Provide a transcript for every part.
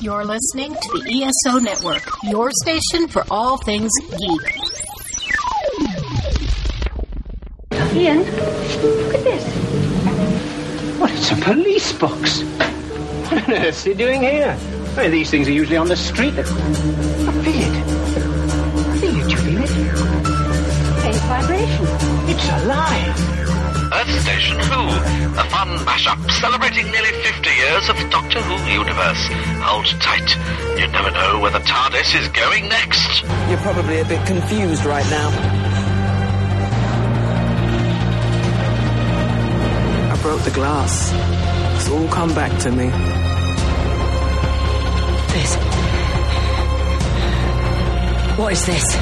You're listening to the ESO Network, your station for all things geek. Ian, look at this. What, it's a police box. What on earth's he doing here? Why, these things are usually on the street. I feel it. I feel it. You feel it? Faint vibration. It's alive. Earth Station Who, a fun mashup celebrating nearly 50 years of the Doctor Who universe. Hold tight. You never know where the TARDIS is going next. You're probably a bit confused right now. I broke the glass. It's all come back to me. This. What is this?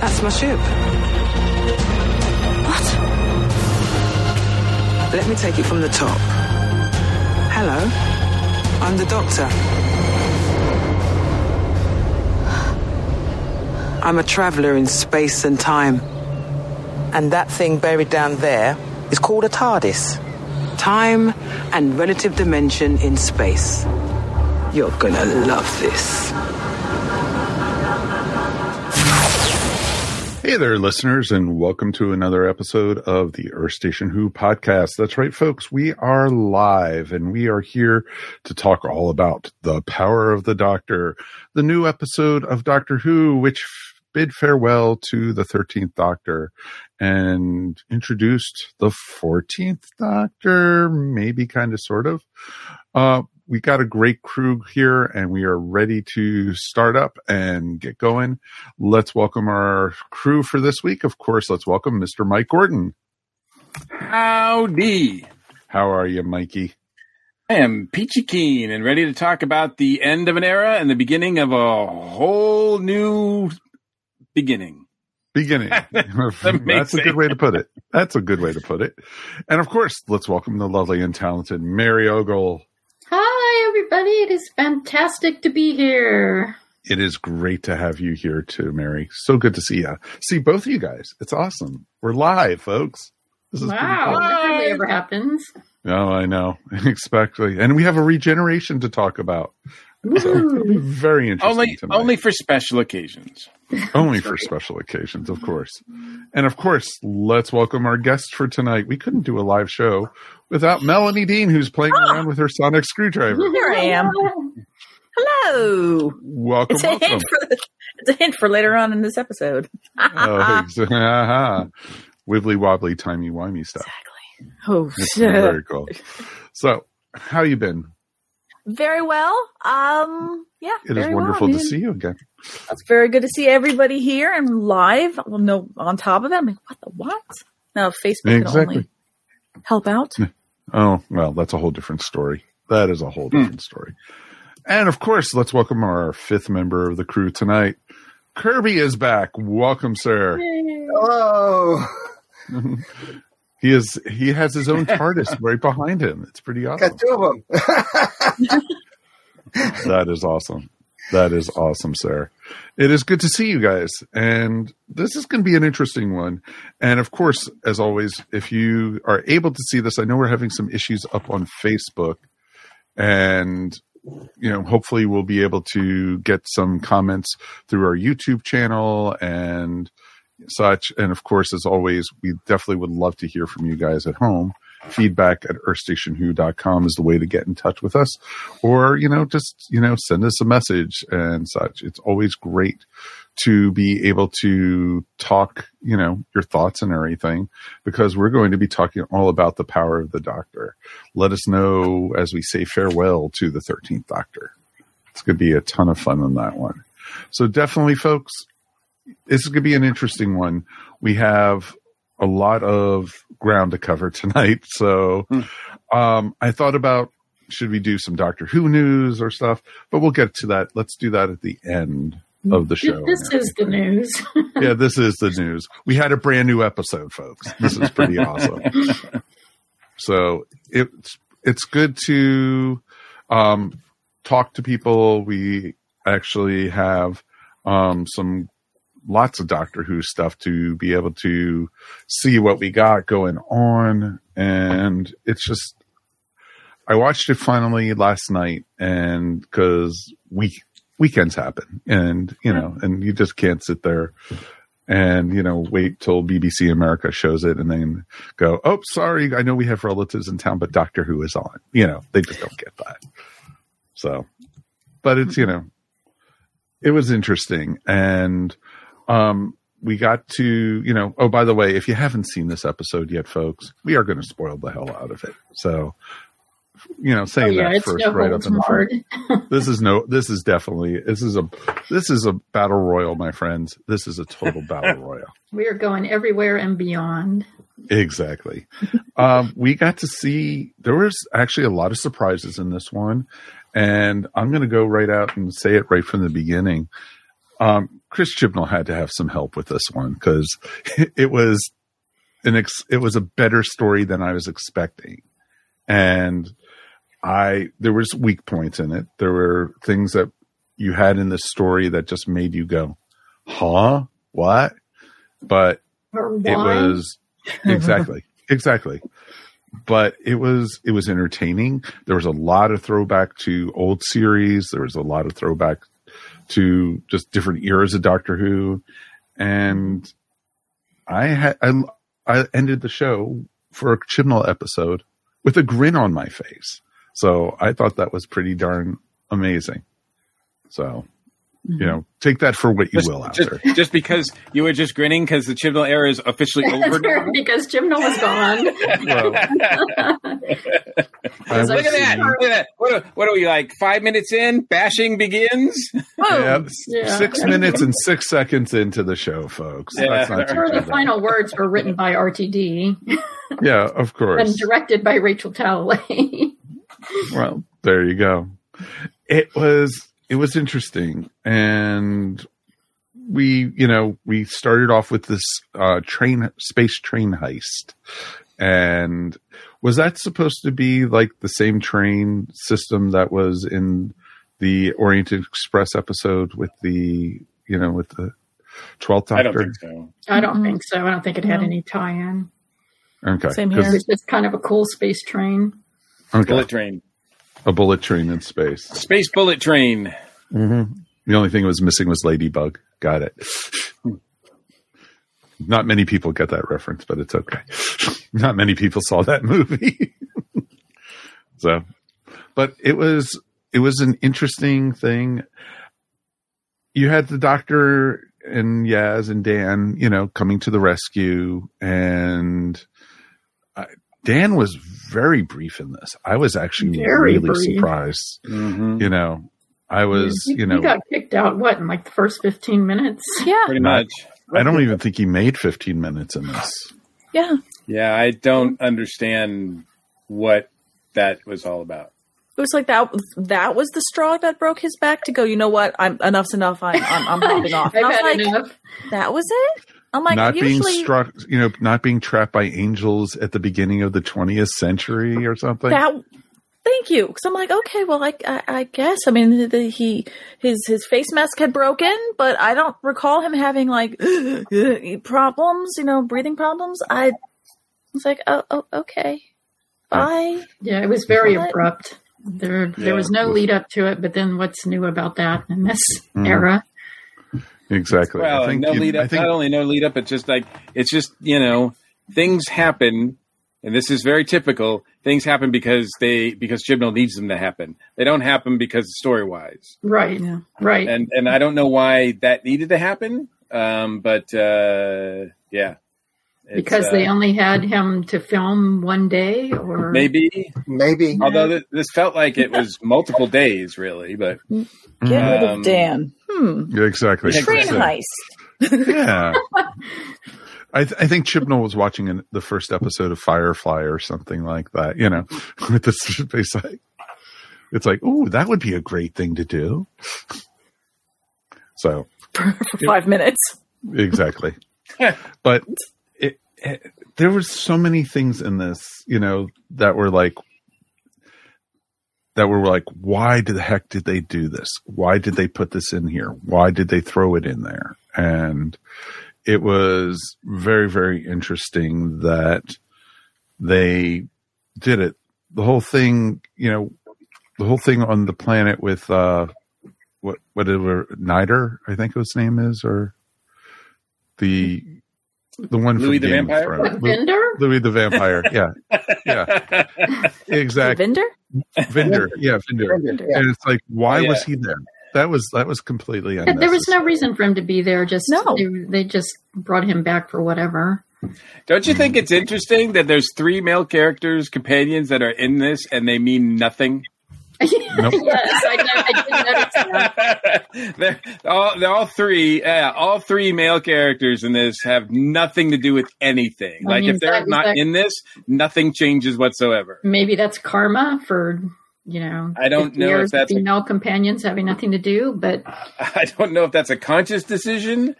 That's my ship. What? Let me take it from the top. Hello. I'm the doctor. I'm a traveler in space and time. And that thing buried down there is called a TARDIS. Time and relative dimension in space. You're gonna love this. Hey there, listeners, and welcome to another episode of the Earth Station Who podcast. That's right, folks. We are live and we are here to talk all about the power of the Doctor, the new episode of Doctor Who, which bid farewell to the 13th Doctor and introduced the 14th Doctor, maybe kind of sort of. Uh, we got a great crew here and we are ready to start up and get going. Let's welcome our crew for this week. Of course, let's welcome Mr. Mike Gordon. Howdy. How are you, Mikey? I am peachy keen and ready to talk about the end of an era and the beginning of a whole new beginning. Beginning. That's a good way to put it. That's a good way to put it. And of course, let's welcome the lovely and talented Mary Ogle. Everybody. It is fantastic to be here. It is great to have you here too, Mary. So good to see you. See both of you guys. It's awesome. We're live, folks. This is Wow, that hardly ever happens. Oh, I know. Exactly. And we have a regeneration to talk about. So it'll be very interesting Only tonight. only for special occasions. Only for special occasions, of course. And of course, let's welcome our guest for tonight. We couldn't do a live show without Melanie Dean, who's playing ah! around with her sonic screwdriver. Here I am. Hello. Welcome, It's a welcome. hint for it's a hint for later on in this episode. Oh, ex- aha. Wibbly wobbly, timey wimey stuff. Oh, It's very cool. So, how you been? Very well. Um, yeah, It is wonderful well. to see you again. It's very good to see everybody here and live. Well, no, on top of that, I'm like, what the what? No, Facebook can Exactly. only help out. Oh, well, that's a whole different story. That is a whole different story. And of course, let's welcome our fifth member of the crew tonight. Kirby is back. Welcome, sir. Hello. He is he has his own TARDIS right behind him. It's pretty awesome. Got two of them. That is awesome. That is awesome, sir. It is good to see you guys. And this is going to be an interesting one. And of course, as always, if you are able to see this, I know we're having some issues up on Facebook. And, you know, hopefully we'll be able to get some comments through our YouTube channel and such. And of course, as always, we definitely would love to hear from you guys at home. Feedback at earthstationwho.com is the way to get in touch with us or you know just you know send us a message and such it's always great to be able to talk you know your thoughts and everything because we're going to be talking all about the power of the doctor let us know as we say farewell to the 13th doctor it's going to be a ton of fun on that one so definitely folks this is going to be an interesting one we have a lot of ground to cover tonight so um, i thought about should we do some Doctor Who news or stuff? But we'll get to that. Let's do that at the end of the show. This is the news. yeah, this is the news. We had a brand new episode, folks. This is pretty awesome. So it's it's good to um, talk to people. We actually have um, some lots of Doctor Who stuff to be able to see what we got going on, and it's just I watched it finally last night, and because week weekends happen, and you know, and you just can't sit there and you know wait till BBC America shows it, and then go, oh, sorry, I know we have relatives in town, but Doctor Who is on. You know, they just don't get that. So, but it's you know, it was interesting, and um, we got to you know. Oh, by the way, if you haven't seen this episode yet, folks, we are going to spoil the hell out of it. So you know, saying Oh, yeah, that first no right up in the front. This is no. This is definitely. This is a. This is a battle royal, my friends. This is a total battle royal. We are going everywhere and beyond. Exactly. um, we got to see. There was actually a lot of surprises in this one, and I'm going to go right out and say it right from the beginning. Um, Chris Chibnall had to have some help with this one because it was an. Ex- it was a better story than I was expecting, and I there was weak points in it. There were things that you had in this story that just made you go, "Huh? What?" But it was exactly exactly but it was it was entertaining there was a lot of throwback to old series there was a lot of throwback to just different eras of doctor who. And i had i, I ended the show for a chibnall episode with a grin on my face. So i thought that was pretty darn amazing. So Mm-hmm. you know take that for what you Just, will out just, there just because you were just grinning because the Chibnall era is officially over now? because Chibnall is gone. I Look will at that! Look at that! What are, what are we like? Five minutes in, bashing begins. Yeah, Yeah. six minutes and six seconds into the show, folks. Yeah. That's not Sure, the final words were written by RTD Yeah, of course. and directed by Rachel Talalay. Well, there you go. It was it was interesting, and we you know we started off with this uh, train space train heist, and was that supposed to be like the same train system that was in the Orient Express episode with the you know with the twelfth doctor I don't think so. I don't think so. I don't think it had No. any tie-in. Okay, Same 'cause- It was just kind of a cool space train. okay. Bullet train, a bullet train in space. space bullet train. Mm-hmm. The only thing that was missing was Ladybug. Got it. Not many people get that reference, but it's okay. Not many people saw that movie. so, but it was it was an interesting thing. You had the doctor and Yaz and Dan, you know, coming to the rescue, and Dan was very brief in this. I was actually Very really brief. surprised. Mm-hmm. You know, I was, you, you know, you got kicked out. What in like the first fifteen minutes? Yeah, Pretty much. I don't even think he made 15 minutes in this. yeah. Yeah, I don't understand what that was all about. It was like that. That was the straw that broke his back to go. You know what? I'm enough's enough. I'm I'm, I'm hopping off. And I've I was had like, enough. that was it. I'm like, not being struck, you know, not being trapped by angels at the beginning of the 20th century or something. that. Thank you. Because I'm like, okay, well, I, I, I guess. I mean, the, the, he his his face mask had broken, but I don't recall him having like problems. You know, breathing problems. I was like, oh, oh okay, bye. Yeah, it was very What? abrupt. There, there Yeah. was no lead up to it. But then, what's new about that in this Mhm. era? Exactly. Well, I think no you- lead up. think Not only no lead up, but just like it's just you know things happen, and this is very typical. Things happen because they because Chibnall needs them to happen. They don't happen because story wise, Right, Yeah. right. and and I don't know why that needed to happen. Um, but uh, yeah, It's, because uh, they only had him to film one day, or maybe. Maybe. Although th- this felt like it was multiple days, really, but Get rid Um, of Dan. Hmm. Yeah, exactly. Train So- heist. Yeah. I, th- I think Chibnall was watching an, the first episode of Firefly or something like that, you know, with the space like, it's like, oh, that would be a great thing to do. So, for five minutes. exactly. but it, there was so many things in this, you know, that were like, that were like, why the heck did they do this? Why did they put this in here? Why did they throw it in there? And it was very, very interesting that they did it the whole thing, you know, the whole thing on the planet with uh, what whatever Nider, I think his name is, or the the one Louis from the Game Vampire? Thrones. What, Louis the Vampire. Yeah, yeah, exactly. Vinder? Vinder. Yeah, Vinder. Vinder, yeah. And it's like, why yeah. was he there? That was that was completely unnecessary. There was no reason for him to be there. Just No. they, they just brought him back for whatever. Don't you think it's interesting that there's three male characters, companions that are in this, and they mean nothing? Nope. yes, I, I did notice that. they're all, they're all three, yeah, all three male characters in this have nothing to do with anything. I like mean, if they're that- not that- in this, nothing changes whatsoever. Maybe that's karma for you know. I don't know if that's a- female companions having nothing to do, but I don't know if that's a conscious decision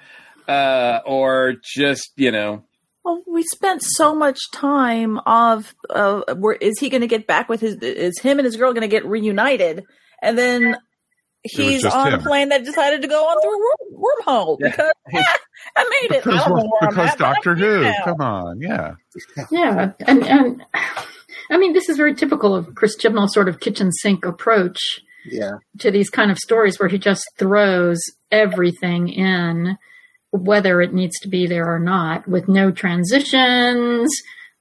uh, or just you know. Well, we spent so much time of uh, where is he going to get back with his? Is him and his girl going to get reunited? And then he's on him. a plane that decided to go on through a worm, wormhole Yeah. because eh, I made it. I because, don't know where I'm because at, I'm Doctor here Who. now. Come on, yeah. yeah, and and I mean this is very typical of Chris Chibnall's sort of kitchen sink approach Yeah. to these kind of stories where he just throws everything in, whether it needs to be there or not, with no transitions,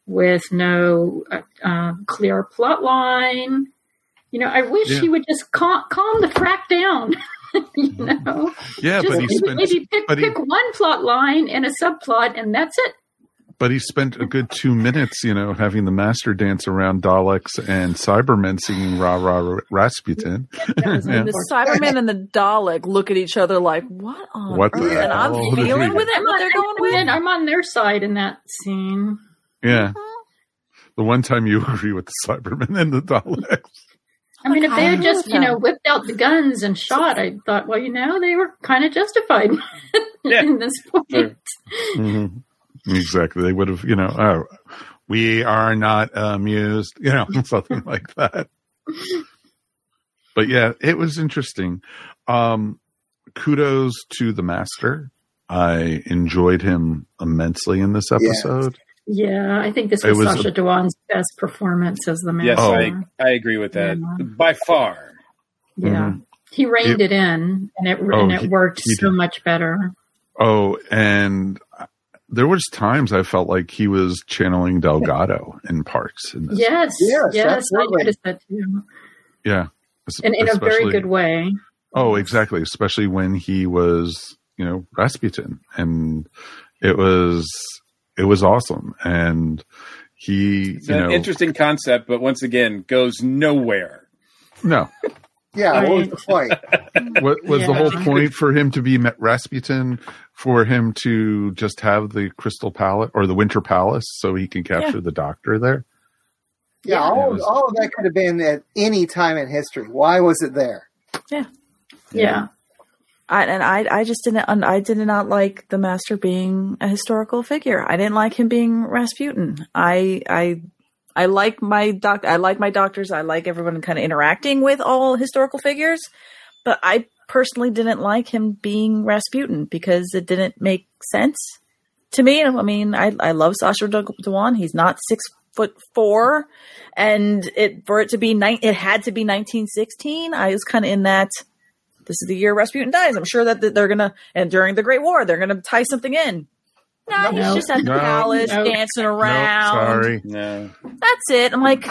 with no uh, uh, clear plot line. You know, I wish Yeah. he would just calm, calm the frack down. you know, Yeah, just but he maybe, maybe pick, but he- pick one plot line and a subplot, and that's it. But he spent a good two minutes, you know, having the master dance around Daleks and Cybermen singing "Rah Rah Rasputin." was Yeah. The Cyberman and the Dalek look at each other like, "What on What the earth?" And I'm feeling with it. What they're going I'm, with. on- I'm on their side in that scene. Yeah, the one time you agree with the Cybermen and the Daleks. I mean, if they had just, you know, whipped out the guns and shot, I thought, well, you know, they were kind of justified Yeah. in this point. Sure. Mm-hmm. Exactly, they would have, you know, oh, we are not amused, you know, something like that. But yeah, it was interesting. Um, kudos to the master. I enjoyed him immensely in this episode. Yeah, I think this was, was Sacha a- Dhawan's best performance as the Yes, master. I I agree with that Yeah. by far. yeah, Mhm. he reined It- it, in, and it Oh, and it he- worked he so did. much better. Oh, and there was times I felt like he was channeling Delgado in parts. In this. Yes, Yes, yes, I noticed that too, yeah, and in a very good way. Oh, exactly. Especially when he was, you know, Rasputin, and it was it was awesome. And he, It's you an know, interesting concept, but once again, goes nowhere. no, Yeah. What was the point? what was the whole point for him to be met Rasputin? For him to just have the Crystal Palace or the Winter Palace, so he can capture the Doctor there. Yeah. Yeah. All, was- all of that could have been at any time in history. Why was it there? Yeah, Yeah. I, and I, I just didn't, I did not like the master being a historical figure. I didn't like him being Rasputin. I, I, I like my doc, I like my doctors. I like everyone kind of interacting with all historical figures, but I personally didn't like him being Rasputin because it didn't make sense to me. I mean, I, I love Sacha Dhawan. He's not six foot four, and it for it to be nine, it had to be 1916. I was kind of in that this is the year Rasputin dies. I'm sure that they're gonna and during the Great War they're gonna tie something in. No, he's just at the No. palace No. dancing No, around. sorry. No. That's it. I'm like,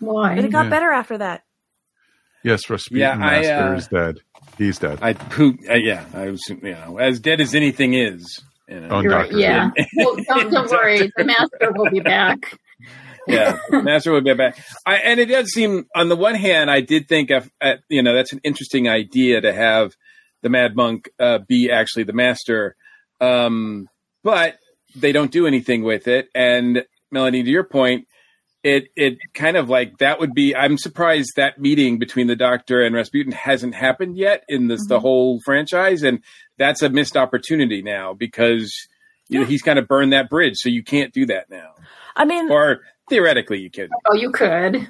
why? but it got Yeah. better after that. Yes, Rasputin Yeah, I, Master uh, is dead. He's dead. I poop. Uh, yeah, I was. You know, as dead as anything is. You know. Oh, right. Yeah. well, don't, don't worry. The master will be back. yeah, Master would be back. I, and it does seem, on the one hand, I did think of, uh, you know, that's an interesting idea to have the Mad Monk uh, be actually the Master, um, but they don't do anything with it. And Melanie, to your point, it it kind of like that would be. I'm surprised that meeting between the Doctor and Rasputin hasn't happened yet in this the whole franchise, and that's a missed opportunity now because. You know, he's kind of burned that bridge, so you can't do that now. I mean, Or theoretically, you could. Oh, you could.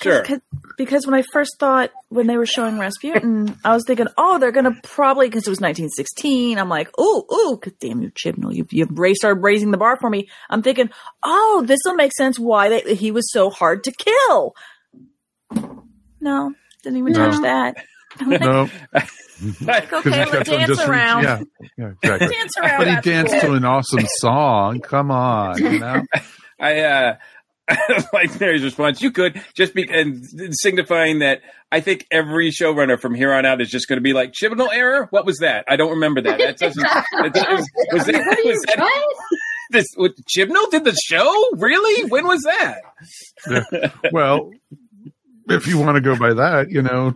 Sure. Cause, because when I first thought when they were showing Rasputin, I was thinking, oh, they're gonna probably because it was 1916. I'm like, oh, ooh, ooh, 'cause damn you, Chibnall, you you raised started raising the bar for me. I'm thinking, oh, this will make sense why they, he was so hard to kill. No, didn't even No. touch that. I'm like, No, okay, because he let's dance just re- around. yeah, yeah, exactly. Dance around. But he danced to an awesome song. Come on, you know. I uh like Mary's response. You could just be and signifying that I think every showrunner from here on out is just going to be like Chibnall error. What was that? I don't remember that. That doesn't. That doesn't was that, What was that what? this? What, Chibnall did the show? Really? When was that? Well, if you want to go by that, you know,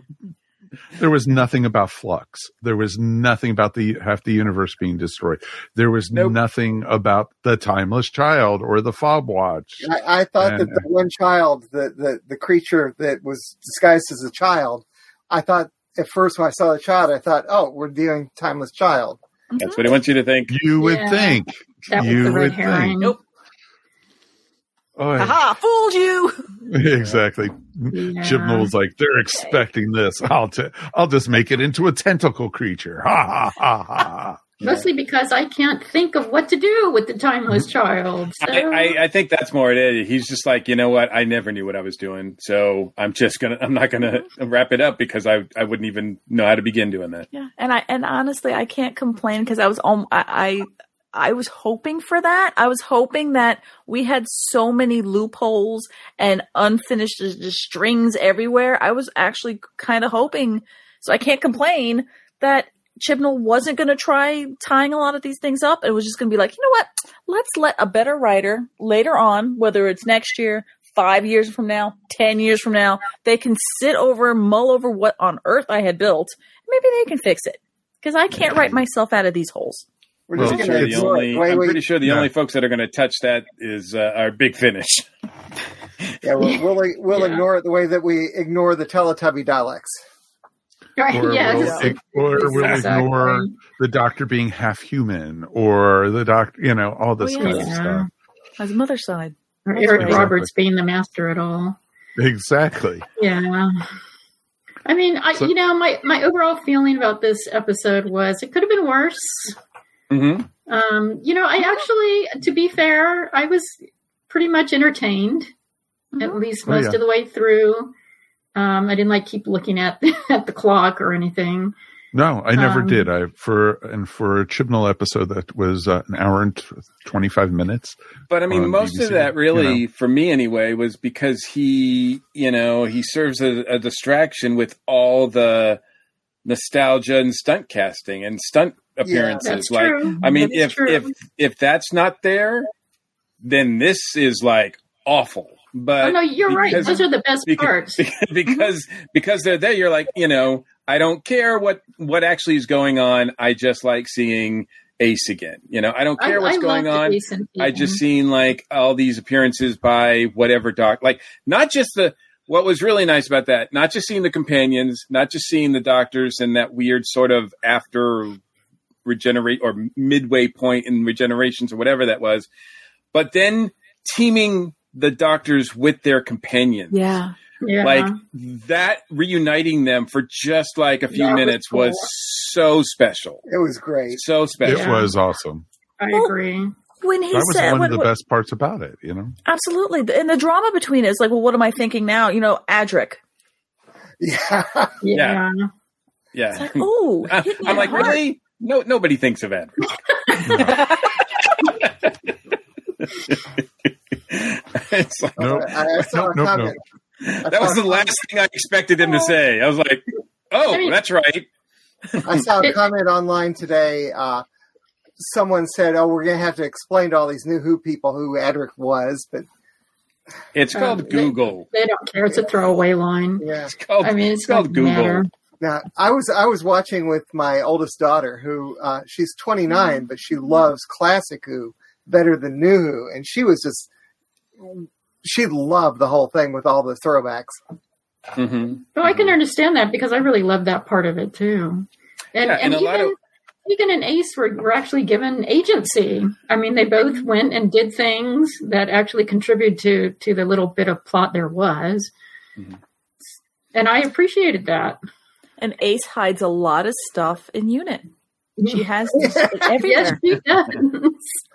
there was nothing about flux. There was nothing about the half the universe being destroyed. There was Nope. nothing about the timeless child or the fob watch. I, I thought that the one child, the, the the creature that was disguised as a child, I thought at first when I saw the child, I thought, oh, we're dealing timeless child. That's what he wants you to think. You would Yeah. think. That was You the red would herring. think. Nope. Oh, Haha, fooled you. exactly. Yeah. Chibnall was like, they're expecting this. I'll t- I'll just make it into a tentacle creature. Ha ha ha ha. Mostly because I can't think of what to do with the timeless child. So I, I, I think that's more it. He's just like, you know what? I never knew what I was doing, so I'm just gonna. I'm not gonna wrap it up because I I wouldn't even know how to begin doing that. Yeah, and I and honestly, I can't complain because I was um, I, I I was hoping for that. I was hoping that we had so many loopholes and unfinished strings everywhere. I was actually kind of hoping, so I can't complain that Chibnall wasn't going to try tying a lot of these things up. It was just going to be like, you know what? Let's let a better writer later on, whether it's next year, five years from now, ten years from now, they can sit over, mull over what on earth I had built. Maybe they can fix it because I can't write myself out of these holes. We're Well, just I'm, going sure to the only. Wait, I'm wait. pretty sure the Yeah. only folks that are going to touch that is uh, our big finish. Yeah, we'll we'll, we'll Yeah. ignore it the way that we ignore the Teletubby Daleks. Right, Or yes. we'll, ig- or we'll Exactly. ignore the doctor being half human or the doctor, you know, all this Oh, yeah. kind of Yeah. stuff. As a mother's side. Or Eric right. Roberts being the master at all. Exactly. Yeah. I mean, I So- you know, my my overall feeling about this episode was it could have been worse. Hmm Um, you know, I actually, to be fair, I was pretty much entertained, at least Oh, most yeah. of the way through. Um, I didn't like keep looking at at the clock or anything. No, I never Um, did. I for and for a Chibnall episode that was uh, an hour and twenty five minutes. But I mean, most BBC, of that really, you for me anyway, was because he, you know, he serves as a distraction with all the nostalgia and stunt casting and stunt appearances. That's like, true. I mean, That's if true. if if that's not there, then this is like awful. But oh no, you're right. Those are the best because, parts. because because they're there, you're like, you know, I don't care what what actually is going on. I just like seeing Ace again. You know, I don't care I, what's I going on. I just seen like all these appearances by whatever doc, like not just the. What was really nice about that, not just seeing the companions, not just seeing the doctors and that weird sort of after regenerate or midway point in regenerations or whatever that was, but then teaming the doctors with their companions. Yeah. yeah. Like that reuniting them for just like a few That was minutes cool. was so special. It was great. So special. It was awesome. I agree. When he That was said, one when- of the best parts about it. You know. absolutely, and the drama between it is like, well, what am I thinking now? You know, Adric. Yeah. Yeah. Yeah. It's like, oh, I- hit me I'm like, heart. really? No, nobody thinks of Adric. it's like, Nope. I, I Nope, nope, that was the last thing I expected him to say. I was like, oh, I mean- that's right. I saw a comment online today. Uh, someone said, "Oh, we're going to have to explain to all these new Who people who Adric was." But It's called Um, Google. They don't care. It's a throwaway line. yeah, It's called, I mean, it's, it's called Google. matter. Now I was I was watching with my oldest daughter, who uh, she's 29, but she loves classic Who better than new Who, and she was just she loved the whole thing with all the throwbacks. hmm No, I can understand that because I really love that part of it too. And, Yeah, and, and even of- Tegan and Ace were, were actually given agency. I mean, they both went and did things that actually contributed to to the little bit of plot there was. And I appreciated that. And Ace hides a lot of stuff in unit. She has this yes, she does.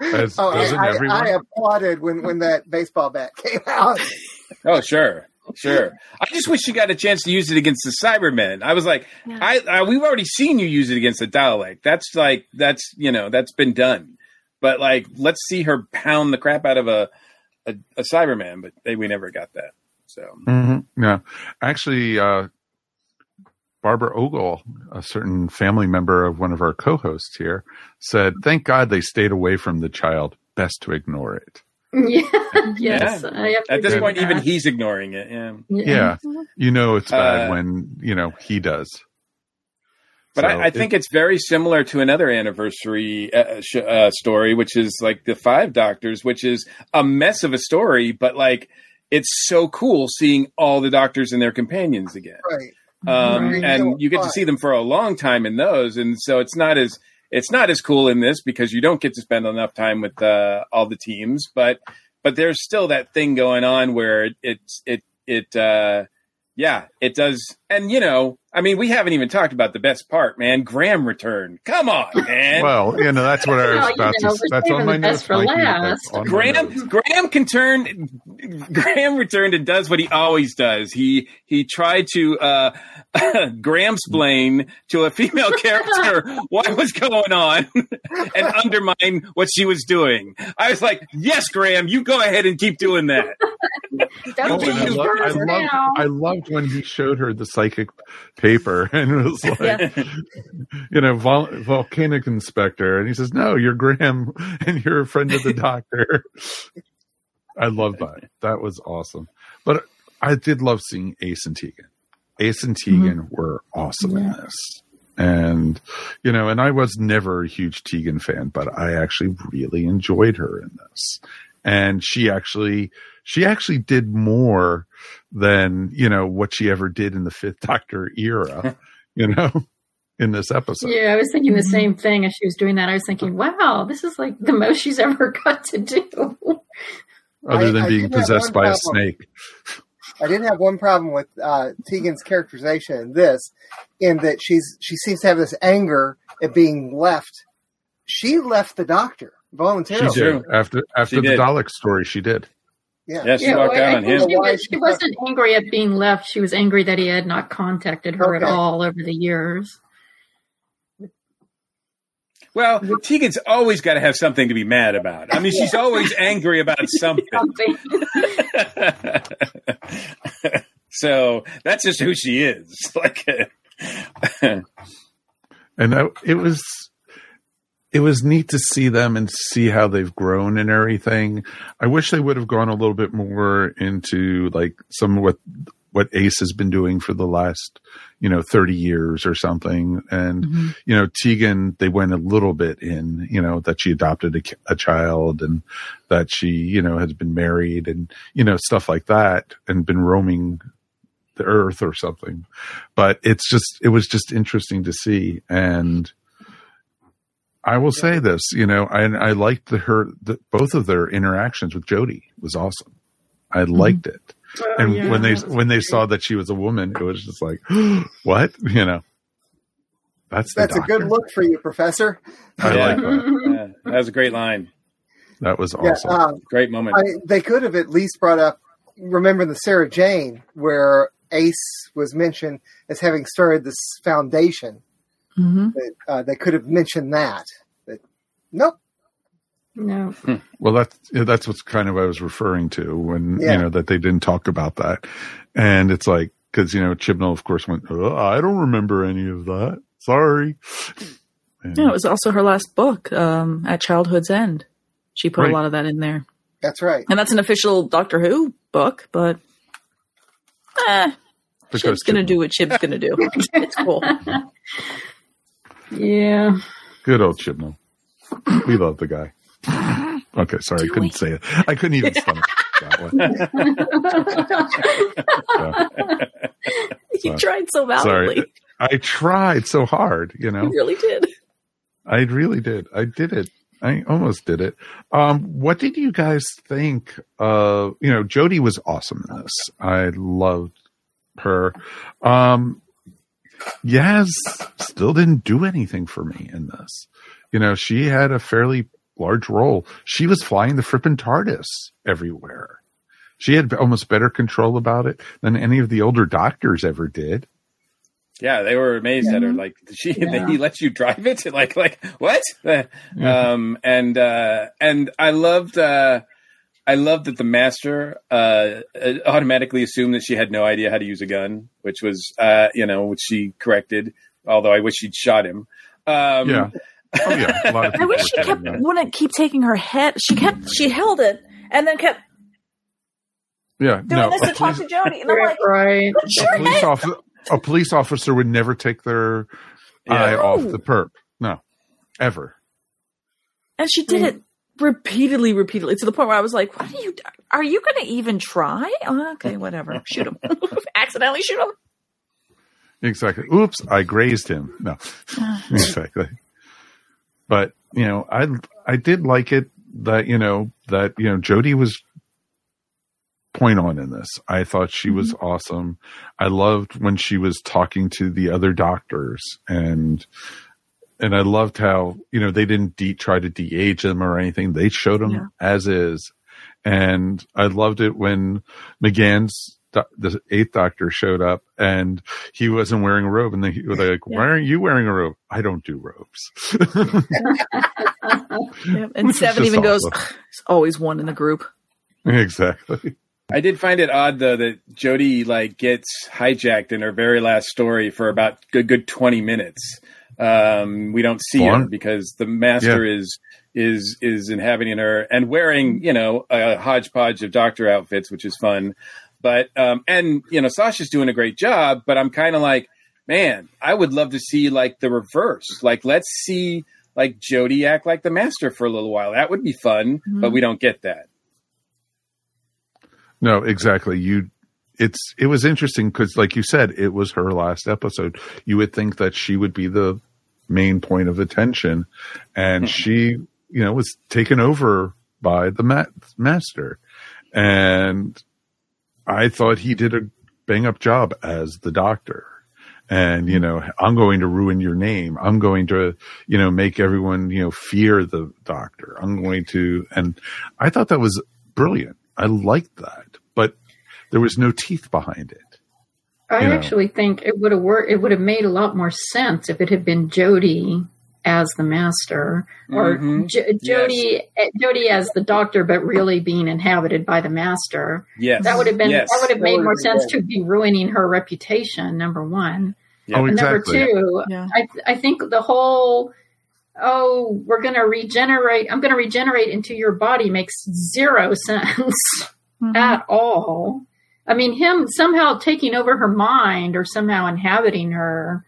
As, Oh, doesn't I, everyone? I applauded when, when that baseball bat came out. Oh, sure. Sure. I just wish you got a chance to use it against the Cybermen. I was like, I, I we've already seen you use it against the Dalek. That's like that's you know that's been done. But like, let's see her pound the crap out of a a, a Cyberman. But they, we never got that. So hmm Yeah, actually, uh, Barbara Ogle, a certain family member of one of our co-hosts here, said, "Thank God they stayed away from the child. Best to ignore it." Yeah. yes. Yeah. I have to at this point, with even he's ignoring it. Yeah. Yeah, you know it's bad Uh, when you know he does. But So I, I think it's very similar to another anniversary uh, sh- uh, story, which is like the Five Doctors, which is a mess of a story, but like it's so cool seeing all the doctors and their companions again. Right. Um, Right. and you get to see them for a long time in those, and so it's not as it's not as cool in this because you don't get to spend enough time with uh, all the teams, but but there's still that thing going on where it it it, it uh, yeah, it does. And, you know, I mean, we haven't even talked about the best part, man. Graham returned. Come on, man. Well, you know that's what I was Well, you about know, to. we're That's on saving my the notes. best for last. That's on Graham notes. Graham can turn Graham returned and does what he always does. He he tried to uh Graham splain to a female character what was going on and undermine what she was doing. I was like, "Yes, Graham, you go ahead and keep doing that." Don't Oh, I, you lo- I loved. I loved when he showed her the psychic paper and it was like, you know, vol- volcanic inspector. And he says, No, you're Graham and you're a friend of the doctor. I love that. That was awesome. But I did love seeing Ace and Tegan. Ace and Tegan were awesome in this. And, you know, and I was never a huge Tegan fan, but I actually really enjoyed her in this. And she actually, she actually did more than, you know, what she ever did in the fifth doctor era, you know, in this episode. Yeah, I was thinking the same thing as she was doing that. I was thinking, wow, this is like the most she's ever got to do. Other than I being possessed one by a snake. I didn't have one problem with uh, Tegan's characterization in this, in that she's she seems to have this anger at being left. She left the doctor She voluntarily. did. After, after She the did. Dalek story, she did. Yeah. Yeah, she Yeah, walked well, I out on think him. She, was, she she wasn't angry at being left. She was angry that he had not contacted her Okay. at all over the years. Well, Tegan's always got to have something to be mad about. I mean, she's always angry about something. Something. so that's just who she is. Like, and I, it was it was neat to see them and see how they've grown and everything. I wish they would have gone a little bit more into like some of what what Ace has been doing for the last you know thirty years or something. And mm-hmm. you know Tegan, they went a little bit in you know that she adopted a, a child and that she you know has been married and you know stuff like that and been roaming the earth or something but it's just it was just interesting to see and i will say this you know i i liked the her the, both of their interactions with Jodie was awesome i liked it and yeah, when they that when they saw that she was a woman it was just like what you know that's the That's a good look for you, Professor. i Yeah. like that yeah, that was a great line. that was Yeah, awesome um, Great moment. I, they could have at least brought up. Remember the Sarah Jane, where Ace was mentioned as having started this foundation. Mm-hmm. That, uh, they could have mentioned that. But nope. no. Well, that's that's what's kind of I was referring to when Yeah. you know that they didn't talk about that, and it's like because you know Chibnall, of course, went, oh, "I don't remember any of that. Sorry." And- Yeah, it was also her last book, um, At Childhood's End. She put Right. a lot of that in there. That's right. And that's an official Doctor Who book, but eh, because Chib's going to do what Chib's going to do. it's cool. Yeah. Good old Chibnall. We love the guy. Okay, sorry, I couldn't say it. I couldn't even stomach that one. you tried so Sorry. I tried so hard. You know, You really did. I really did. I did it. I almost did it. Um, what did you guys think? Uh, you know, Jodie was awesome in this. I loved her. Um, Yaz still didn't do anything for me in this. You know, she had a fairly large role. She was flying the frippin' TARDIS everywhere. She had almost better control about it than any of the older doctors ever did. Yeah, they were amazed at her. Like she, Yeah. he lets you drive it. Like, like what? Um, and uh, and I loved, uh, I love that the master uh, uh, automatically assumed that she had no idea how to use a gun, which was, uh, you know, which she corrected. Although I wish she'd shot him. Um, Yeah. Oh yeah, a lot of I wish she kept that. wouldn't keep taking her head. She kept she held it and then kept Yeah, doing no. this A to talk police, to Jodie, and I'm like, right. "Put your police officer, a police officer would never take their eye Yeah. off the perp. No, ever. And she did it repeatedly, repeatedly to the point where I was like, "What are you? Are you going to even try? Oh, okay, whatever. Shoot him. Accidentally shoot him. Exactly. Oops, I grazed him. No, exactly. But you know, I I did like it that you know that you know Jodie was point on in this. I thought she was mm-hmm. awesome. I loved when she was talking to the other doctors and and I loved how you know they didn't de- try to de-age them or anything. They showed them Yeah. as is, and I loved it when McGann's doc- the eighth doctor showed up and he wasn't wearing a robe, and they were like, "Why aren't you wearing a robe?" I don't do robes. Yep. And Which Seven just even goes, awesome. "There's always one in the group." exactly. I did find it odd though that Jodie like gets hijacked in her very last story for about good good twenty minutes. Um, we don't see her because the master is is is inhabiting her and wearing you know a hodgepodge of doctor outfits, which is fun. But um, and you know Sacha's doing a great job, but I'm kind of like, man, I would love to see like the reverse. Like let's see like Jodie act like the master for a little while. That would be fun, but we don't get that. No, exactly. You, it's it was interesting because, like you said, it was her last episode. You would think that she would be the main point of attention, and mm-hmm. she, you know, was taken over by the ma- master, and I thought he did a bang up job as the doctor. And, you know, I'm going to ruin your name. I'm going to, you know, make everyone, you know, fear the doctor. I'm going to, and I thought that was brilliant. I liked that, but there was no teeth behind it. I You know. actually think it would have worked. It would have made a lot more sense if it had been Jodie as the master, or Mhm. J- Jodie eh, Jodie as the doctor, but really being inhabited by the master. Yes, That would have been Yes. that would have made more sense to be ruining her reputation. Number one. Yeah. Oh, And number two, Yeah. I I think the whole oh we're going to regenerate. I'm going to regenerate into your body makes zero sense at all. I mean, him somehow taking over her mind or somehow inhabiting her,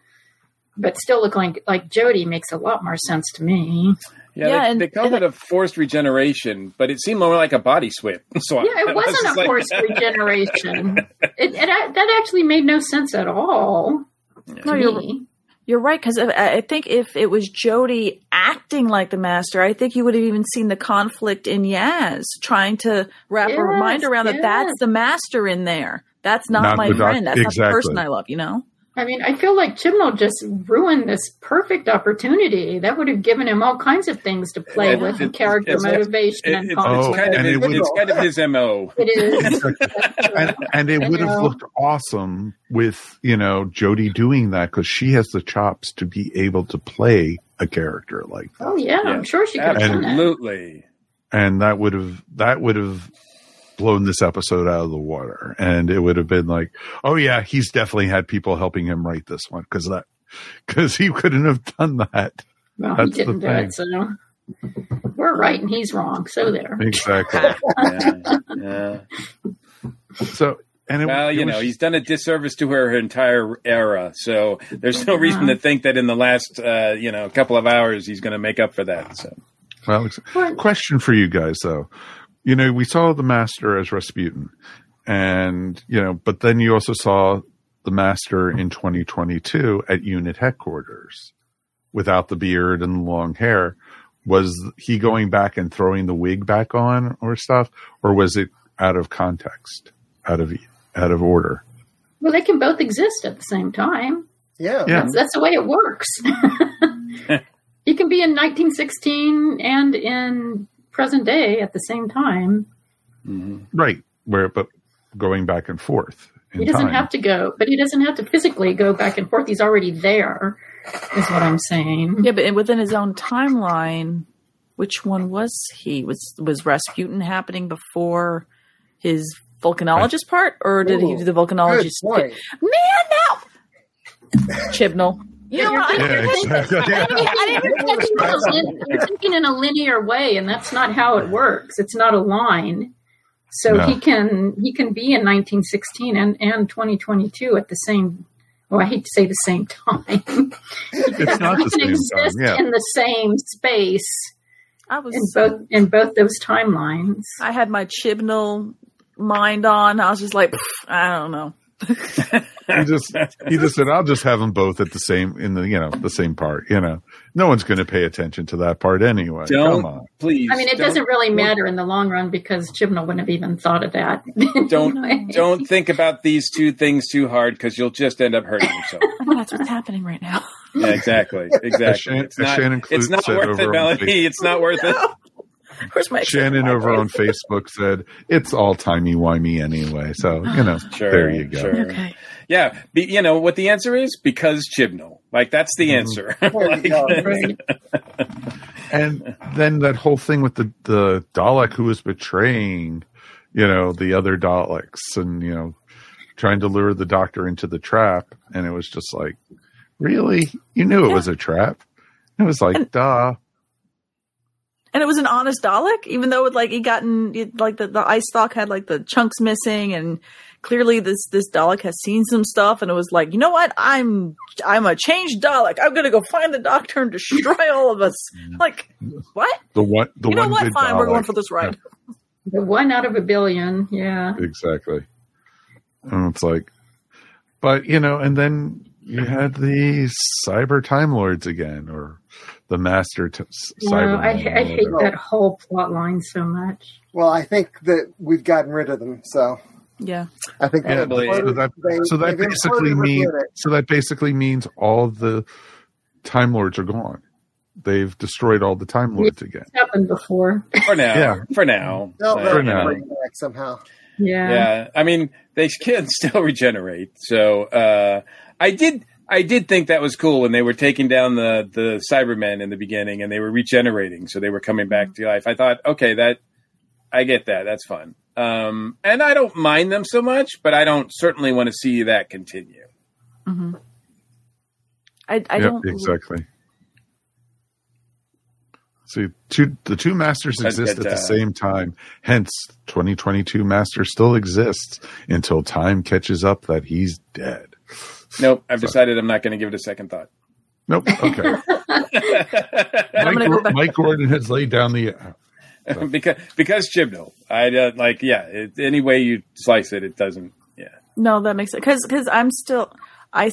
but still looking like like Jodie makes a lot more sense to me. Yeah, Yeah, they, and- they called and it a forced regeneration, but it seemed more like a body swap. swap. Yeah, it I was wasn't just a like- forced regeneration. It, it, that actually made no sense at all. To No, you're- me. You're right because I uh, I think if it was Jodie acting like the master, I think you would have even seen the conflict in Yaz trying to wrap a Yes, mind around that. That's the master in there. That's not, Not my the doc- friend. That's not the person I love. You know. I mean, I feel like Chibnall just ruined this perfect opportunity. That would have given him all kinds of things to play It- with, it- and character it's- motivation It- and it's, Oh, it's conflict. kind of and his, would- it's kind of oh, his mo. It is. And, and it would have looked awesome with you know Jodie doing that because she has the chops to be able to play a character like oh, that, Oh yeah, Yeah. I'm sure she could have done that. Absolutely. and that would have that would have blown this episode out of the water, and it would have been like, oh yeah, he's definitely had people helping him write this one because that because he couldn't have done that Well, he That's the didn't do thing. it, so we're right and he's wrong. So there. exactly. Yeah, yeah. so and it, Well, it you was- know, he's done a disservice to her entire era, so there's no reason to think that in the last, uh, you know, couple of hours he's going to make up for that. So Well, ex- question for you guys though. You know, we saw the master as Rasputin and, you know, but then you also saw the master in 2022 at unit headquarters without the beard and the long hair. Was he going back and throwing the wig back on or stuff? Or was it out of context, out of, out of order? Well, they can both exist at the same time. Yeah. Yeah. That's, that's the way it works. you can be in 1916 and in present day at the same time. Right. Where, but going back and forth. In He doesn't time. have to go, but he doesn't have to physically go back and forth. He's already there, is what I'm saying. Yeah, but within his own timeline, which one was he? Was was Rasputin happening before his volcanologist part, or did he do the Good volcanologist? point. Man, now Chibnall. You know You're what? Yeah, exactly. I didn't even think about it. You're thinking in a linear way, and that's not how it works. It's not a line. So No. he can he can be in 1916 and, and 2022 at the same. Well, I hate to say the same time. It's not he the can same exist time. Yeah. in the same space I was in both in both those timelines. I had my Chibnall mind on. I was just like, I don't know. He just he just said i'll just have them both at the same in the you know the same part you know no one's going to pay attention to that part anyway Don't come on please. I mean, it doesn't really matter in the long run because Chibnall wouldn't have even thought of that. Don't don't think about these two things too hard because you'll just end up hurting yourself. I know that's what's happening right now. Yeah, exactly, exactly. Shan- It's not, it's not worth it, Melanie. It's not worth it. Where's my shannon over on facebook said it's all timey-wimey anyway so you know Sure, there you go sure. Okay. Yeah, be, you know what the answer is? Because Chibnall. Like that's the Mm-hmm. answer. There you go. Right. and then that whole thing with the the dalek who was betraying you know the other daleks and you know trying to lure the doctor into the trap and it was just like really you knew it was a trap it was like duh And it was an honest Dalek, even though it like he gotten it, like the, the ice stock had like the chunks missing, and clearly this this Dalek has seen some stuff, and it was like, you know what, I'm I'm a changed Dalek. I'm gonna go find the Doctor and destroy all of us. Like what? the one the you know one what? good Fine, we're going for this ride. The one out of a billion, yeah. exactly and it's like but you know and then you had the cyber time lords again or the master t- s- No, I, I hate that whole plot line so much. Well, I think that we've gotten rid of them, so Yeah. I think Yeah, they've so that, they- so that basically means so that basically means all the time lords are gone. They've destroyed all the time lords again. It's happened before. for now. Yeah. For now. They'll, For now. back somehow. Yeah. yeah i mean they can still regenerate so uh i did i did think that was cool when they were taking down the the cybermen in the beginning and they were regenerating so they were coming back to life i thought okay that i get that that's fun um and i don't mind them so much but i don't certainly want to see that continue hmm I I yep, don't exactly. See, two the two masters That's exist good, at the uh, same time. Hence, 2022 master still exists until time catches up that he's dead. Nope i've decided i'm not going to give it a second thought Nope. Okay. I'm Mike, go. Mike Gordon has laid down the. because because Chibnall. I uh, like yeah. It, any way you slice it, it doesn't. Yeah, No, that makes sense because because I'm still I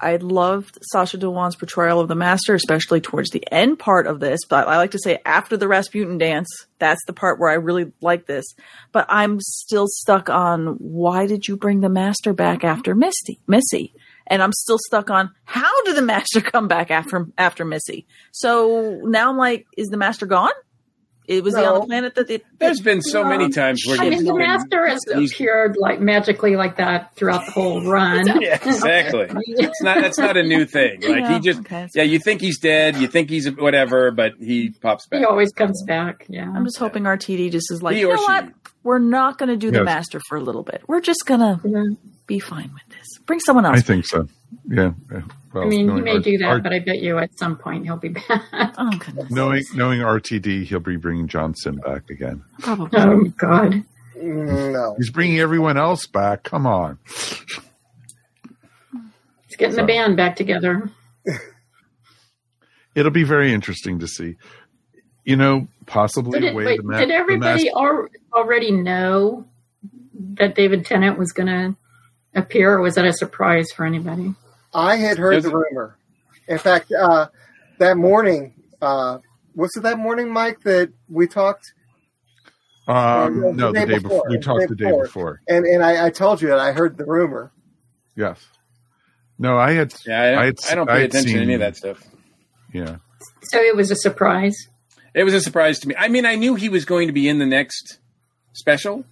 I loved Sacha Dhawan's portrayal of the Master, especially towards the end part of this. But I like to say after the Rasputin dance, that's the part where I really like this. But I'm still stuck on why did you bring the Master back after Misty Missy? And I'm still stuck on how did the Master come back after after Missy? So now I'm like, is the Master gone? It was he on No. the planet that it, there's been so many times where I mean, the master has appeared like magically like that throughout the whole run. Yeah, exactly. It's not. That's not a new thing. Like Yeah, he just. okay. Yeah, you think he's dead. You think he's whatever, but he pops back. He always comes back. Yeah. I'm just hoping RTD just is like, He you know she. what? We're not going to do the master for a little bit. We're just going to Yeah. be fine with this. Bring someone else. I think so. Yeah. yeah. Well, I mean, he may R- do that, R- but I bet you at some point he'll be back. oh goodness, knowing knowing RTD, he'll be bringing Johnson back again. probably. oh God. No. He's bringing everyone else back. Come on. He's getting the band back together. It'll be very interesting to see. You know, possibly Did, the it, way wait, the, ma- did the everybody master- al- already know that David Tennant was going to appear, or was that a surprise for anybody? I had heard the rumor. In fact, uh, that morning, uh, was it that morning, Mike, that we talked? Um, Uh, no, the day before. We talked day the day before. before. And and I, I told you that I heard the rumor. Yes. No, I had. Yeah, I don't, had- I don't pay I'd attention to any of that stuff. Yeah. So it was a surprise. It was a surprise to me. I mean, I knew he was going to be in the next special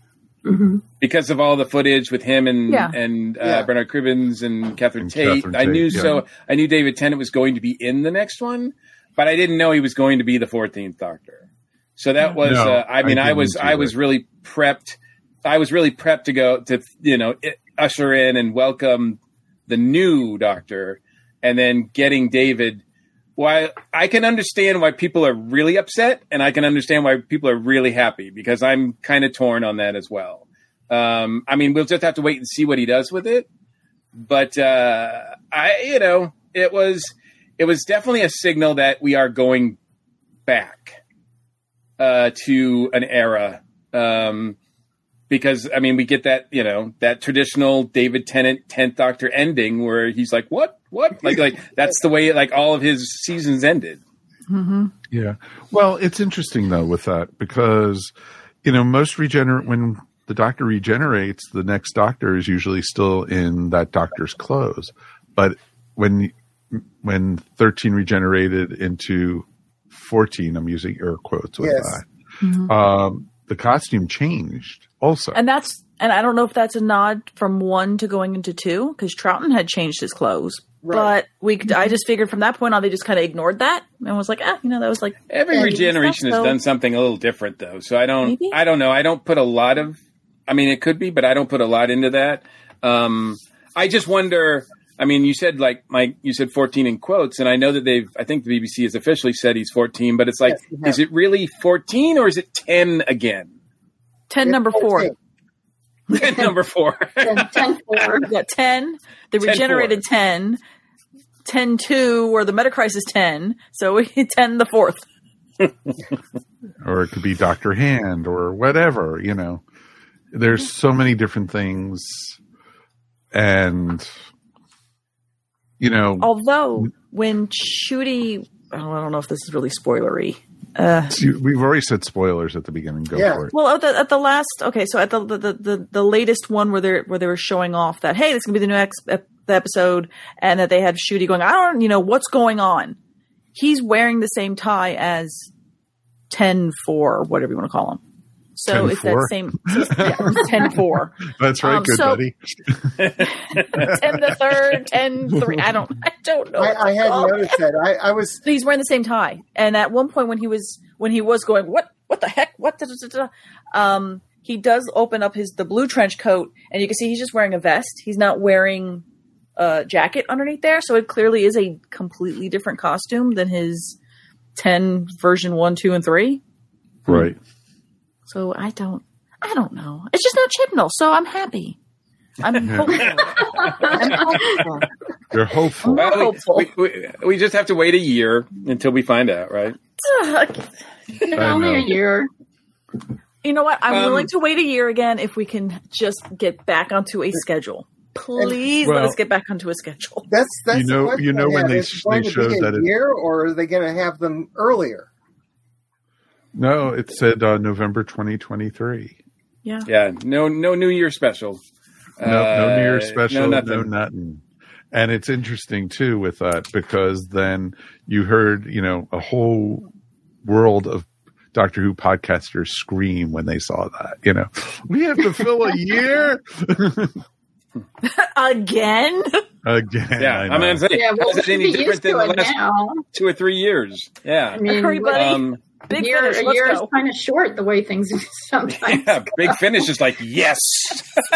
hmm because of all the footage with him and Yeah. and uh, Yeah. Bernard Cribbins and Catherine And Tate. Catherine I Tate, knew yeah. so. I knew David Tennant was going to be in the next one, but I didn't know he was going to be the Fourteenth Doctor. So that was. No, uh, I mean, I I, was. I was really prepped. I was really prepped to go to you know i- usher in and welcome the new Doctor, and then getting David. Why I can understand why people are really upset, and I can understand why people are really happy because I'm kind of torn on that as well. Um, I mean, we'll just have to wait and see what he does with it. But uh, I, you know, it was it was definitely a signal that we are going back uh, to an era. Um, because I mean, we get that you know that traditional David Tennant tenth Doctor ending where he's like, "What? What?" Like, like that's the way like all of his seasons ended. Mm-hmm. Yeah. Well, it's interesting though with that because you know most regenerate when the doctor regenerates, the next doctor is usually still in that doctor's clothes. But when when thirteen regenerated into fourteen, I'm using air quotes with Yes. that. Mhm. Um, the costume changed also. And that's and I don't know if that's a nod from one to going into two because Troughton had changed his clothes. Right. But we, I just figured from that point on, they just kind of ignored that and was like, ah, you know, that was like Every Yeah, regeneration has so- done something a little different though. So I don't Maybe? I don't know. I don't put a lot of I mean it could be, but I don't put a lot into that. Um I just wonder I mean, you said like Mike, you said 14 in quotes, and I know that they've. I think the BBC has officially said he's 14, but it's like, Yes, is it really 14 or is it 10 again? 10 It's number four. 14. Number four. 10, 10 4. We got 10, the 10 regenerated 10, 10 2, or the Metacrisis 10. So we 10 the fourth. or it could be Doctor Hand or whatever, you know. There's mm-hmm. so many different things and you know, Although when Shooty, oh, I don't know if this is really spoilery. Uh, you- we've already said spoilers at the beginning. Go Yeah. for it. well, at the, at the last, okay, so at the the, the the the latest one where they are where they were showing off that hey, this is gonna be the new ex- ep- the episode, and that they had Shooty going, I don't, you know, what's going on. He's wearing the same tie as ten four, whatever you want to call him. So it's that 10-4? same yeah, ten four. That's right, Um, good so- buddy. 10 the third, 10 3. I don't, I don't know. I, I hadn't Oh. noticed that. I, I was So he's wearing the same tie. And at one point when he was, when he was going, what, what the heck? What the, da, da, da," um, he does open up his, the blue trench coat and you can see he's just wearing a vest. He's not wearing a jacket underneath there. So it clearly is a completely different costume than his 10 version one, two, and three. Right. So I don't, I don't know. It's just no Chibnall. So I'm happy. I'm hopeful. I'm hopeful. You're hopeful. Well, hopeful. we, we, we just have to wait a year until we find out, right? Only a year. You know what? I'm Um, willing to wait a year again if we can just get back onto a schedule. Please let Well- us get back onto a schedule. that's that's You the know- question you know when have. they- Is it going they to showed be a that it- year, or are they going to have them earlier? No, it said uh, November 2023. Yeah. Yeah, no, no New Year special. No, no New Year's Uh, special, no no nothing. nothing. And it's interesting too with that because then you heard, you know, a whole world of Doctor Who podcasters scream when they saw that. You know, we have to fill a year Again? again. Yeah, I I'm know. gonna say, Yeah, how well, is it any different than the last now. two or three years? Yeah. I mean, Everybody- Um, a Big year, finish. a Let's year is kind of short the way things sometimes. yeah, Big Finish is like, yes.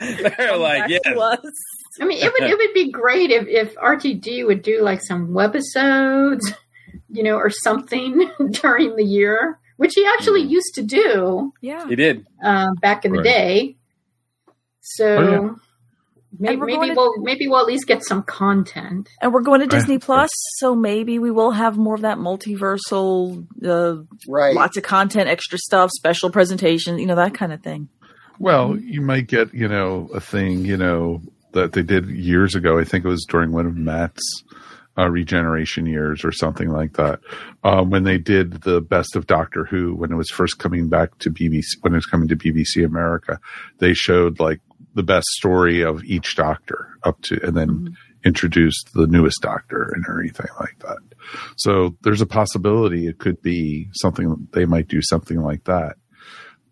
They're like, yes. to. I mean, it would it would be great if if RTD would do like some webisodes, you know, or something during the year, which he actually Mm-hmm. used to do Yeah. He did. um, back in the day. So Oh, yeah. Maybe we're maybe going to- we'll maybe we'll at least get some content. And we're going to Disney hope so. Plus, so maybe we will have more of that multiversal, uh, Right. lots of content, extra stuff, special presentations, you know, that kind of thing. Well, you might get, you know, a thing, you know, that they did years ago. I think it was during one of Matt's uh, regeneration years or something like that. Um, when they did the best of Doctor Who, when it was first coming back to BBC, when it was coming to BBC America, they showed like the best story of each Doctor up to, and then introduced the newest Doctor and everything like that. So there's a possibility it could be something they might do something like that,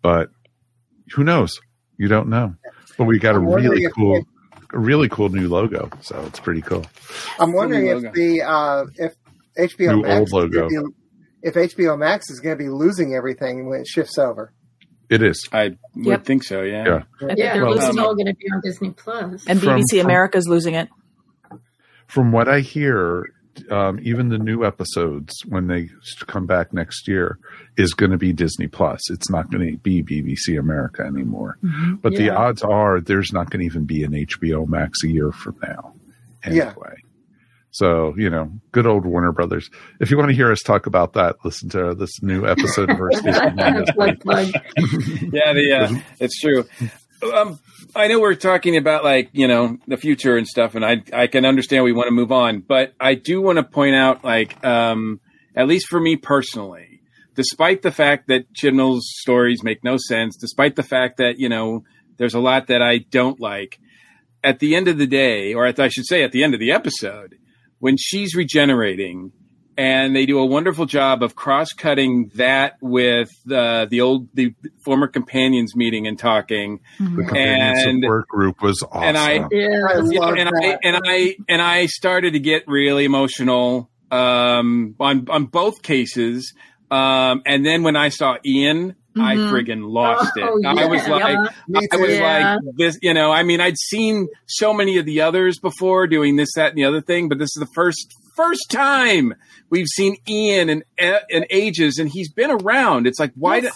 but who knows? You don't know. But we got a I'm wondering really cool, a really cool new logo, so it's pretty cool. I'm wondering if the uh, if HBO New Max old logo. be- if HBO Max is going to be losing everything when it shifts over. It is. I would Yep. think so. Yeah. Yeah. I think Yeah, they're Well, it's losing all going to be on Disney Plus. And BBC America is losing it. From what I hear, um, even the new episodes when they come back next year is going to be Disney Plus. It's not going to be BBC America anymore. But the odds are there's not going to even be an HBO Max a year from now. Yeah. Anyway. So, you know, good old Warner Brothers. If you want to hear us talk about that, listen to this new episode of Versus. Plug, plug. yeah, the uh, it's true. Um, I know we're talking about like you know the future and stuff, and I I can understand we want to move on, but I do want to point out like um, at least for me personally, despite the fact that Chibnall's stories make no sense, despite the fact that you know there's a lot that I don't like, at the end of the day, or at, I should say at the end of the episode, when she's regenerating and they do a wonderful job of cross-cutting that with uh, the old the former companions meeting and talking The companion And- support group was awesome. and I I Yeah. you know, love and I and I and I started to get really emotional um, on on both cases. Um, and then when I saw Ian, I Mhm. friggin' lost Oh, it. I was like, Me I was. Yeah. like this, you know. I mean, I'd seen so many of the others before doing this, that, and the other thing, but this is the first first time we've seen Ian in in ages, and he's been around. It's like why? do-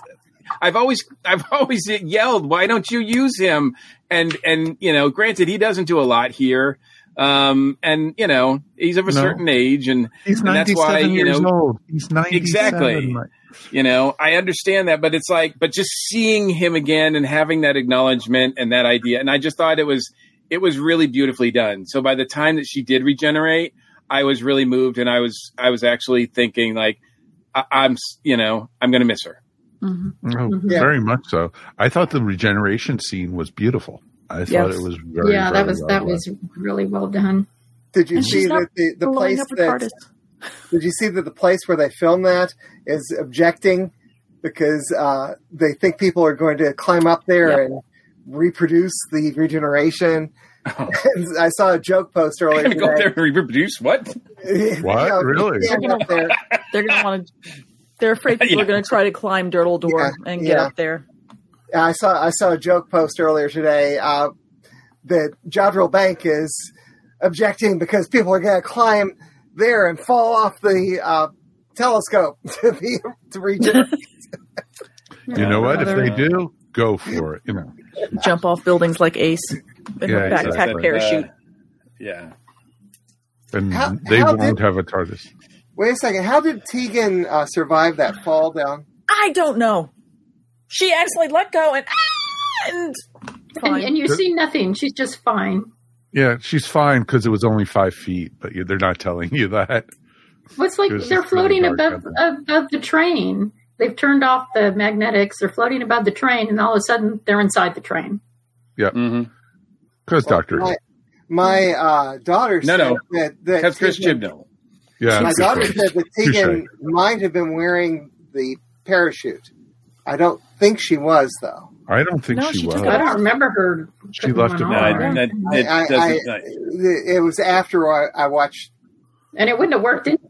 I've always I've always yelled, why don't you use him? And and you know, granted, he doesn't do a lot here. Um, and you know, he's of a No. certain age, and He's and that's 97 why, you years know- old. He's 97. Exactly. you know, I understand that, but it's like, but just seeing him again and having that acknowledgement and that idea, and I just thought it was, it was really beautifully done. So by the time that she did regenerate, I was really moved, and I was, I was actually thinking like, I, I'm, you know, I'm gonna miss her. Mhm. Oh, Yeah. Very much so. I thought the regeneration scene was beautiful. I thought it was very, yeah, that was well that done. was really well done. Did you And see that the, the place that TARDIS. did you see that the place where they filmed that is objecting because uh, they think people are going to climb up there Yep. and reproduce the regeneration. And I saw a joke post earlier gonna go today. there and reproduce what? What? Yeah, Really? stand up there. They're going to want to. They're afraid people Yeah. are going to try to climb Durdle Door Yeah, and get yeah. up there. I saw I saw a joke post earlier today uh, that Jodrell Bank is objecting because people are going to climb there and fall off the uh, telescope to be to regenerate. You know what? If they do, go for it. You know. Jump off buildings like Ace in Yeah, a backpack exactly. parachute. Uh, yeah. And How- they how won't did- have a TARDIS. Wait a second. How did Tegan uh, survive that fall down? I don't know. She accidentally let go and. and And, and you see nothing. She's just fine. Yeah, she's fine because it was only five feet, but you, they're not telling you that. What's like There's they're this really floating dark above above the train. They've turned off the magnetics. They're floating above the train, and all of a sudden they're inside the train. Yeah. mm-hmm Because Doctor. My, my uh, daughter No, said no. that, that That's Chris Tegan- Chibnall. Yeah, My daughter said that Touche. Tegan might have been wearing the parachute. I don't think she was though. I don't think No, she, she was. took I don't remember her. She left one it No, behind. I- I- it I, I, doesn't. I, it was after I, I watched. and it wouldn't have worked anyway.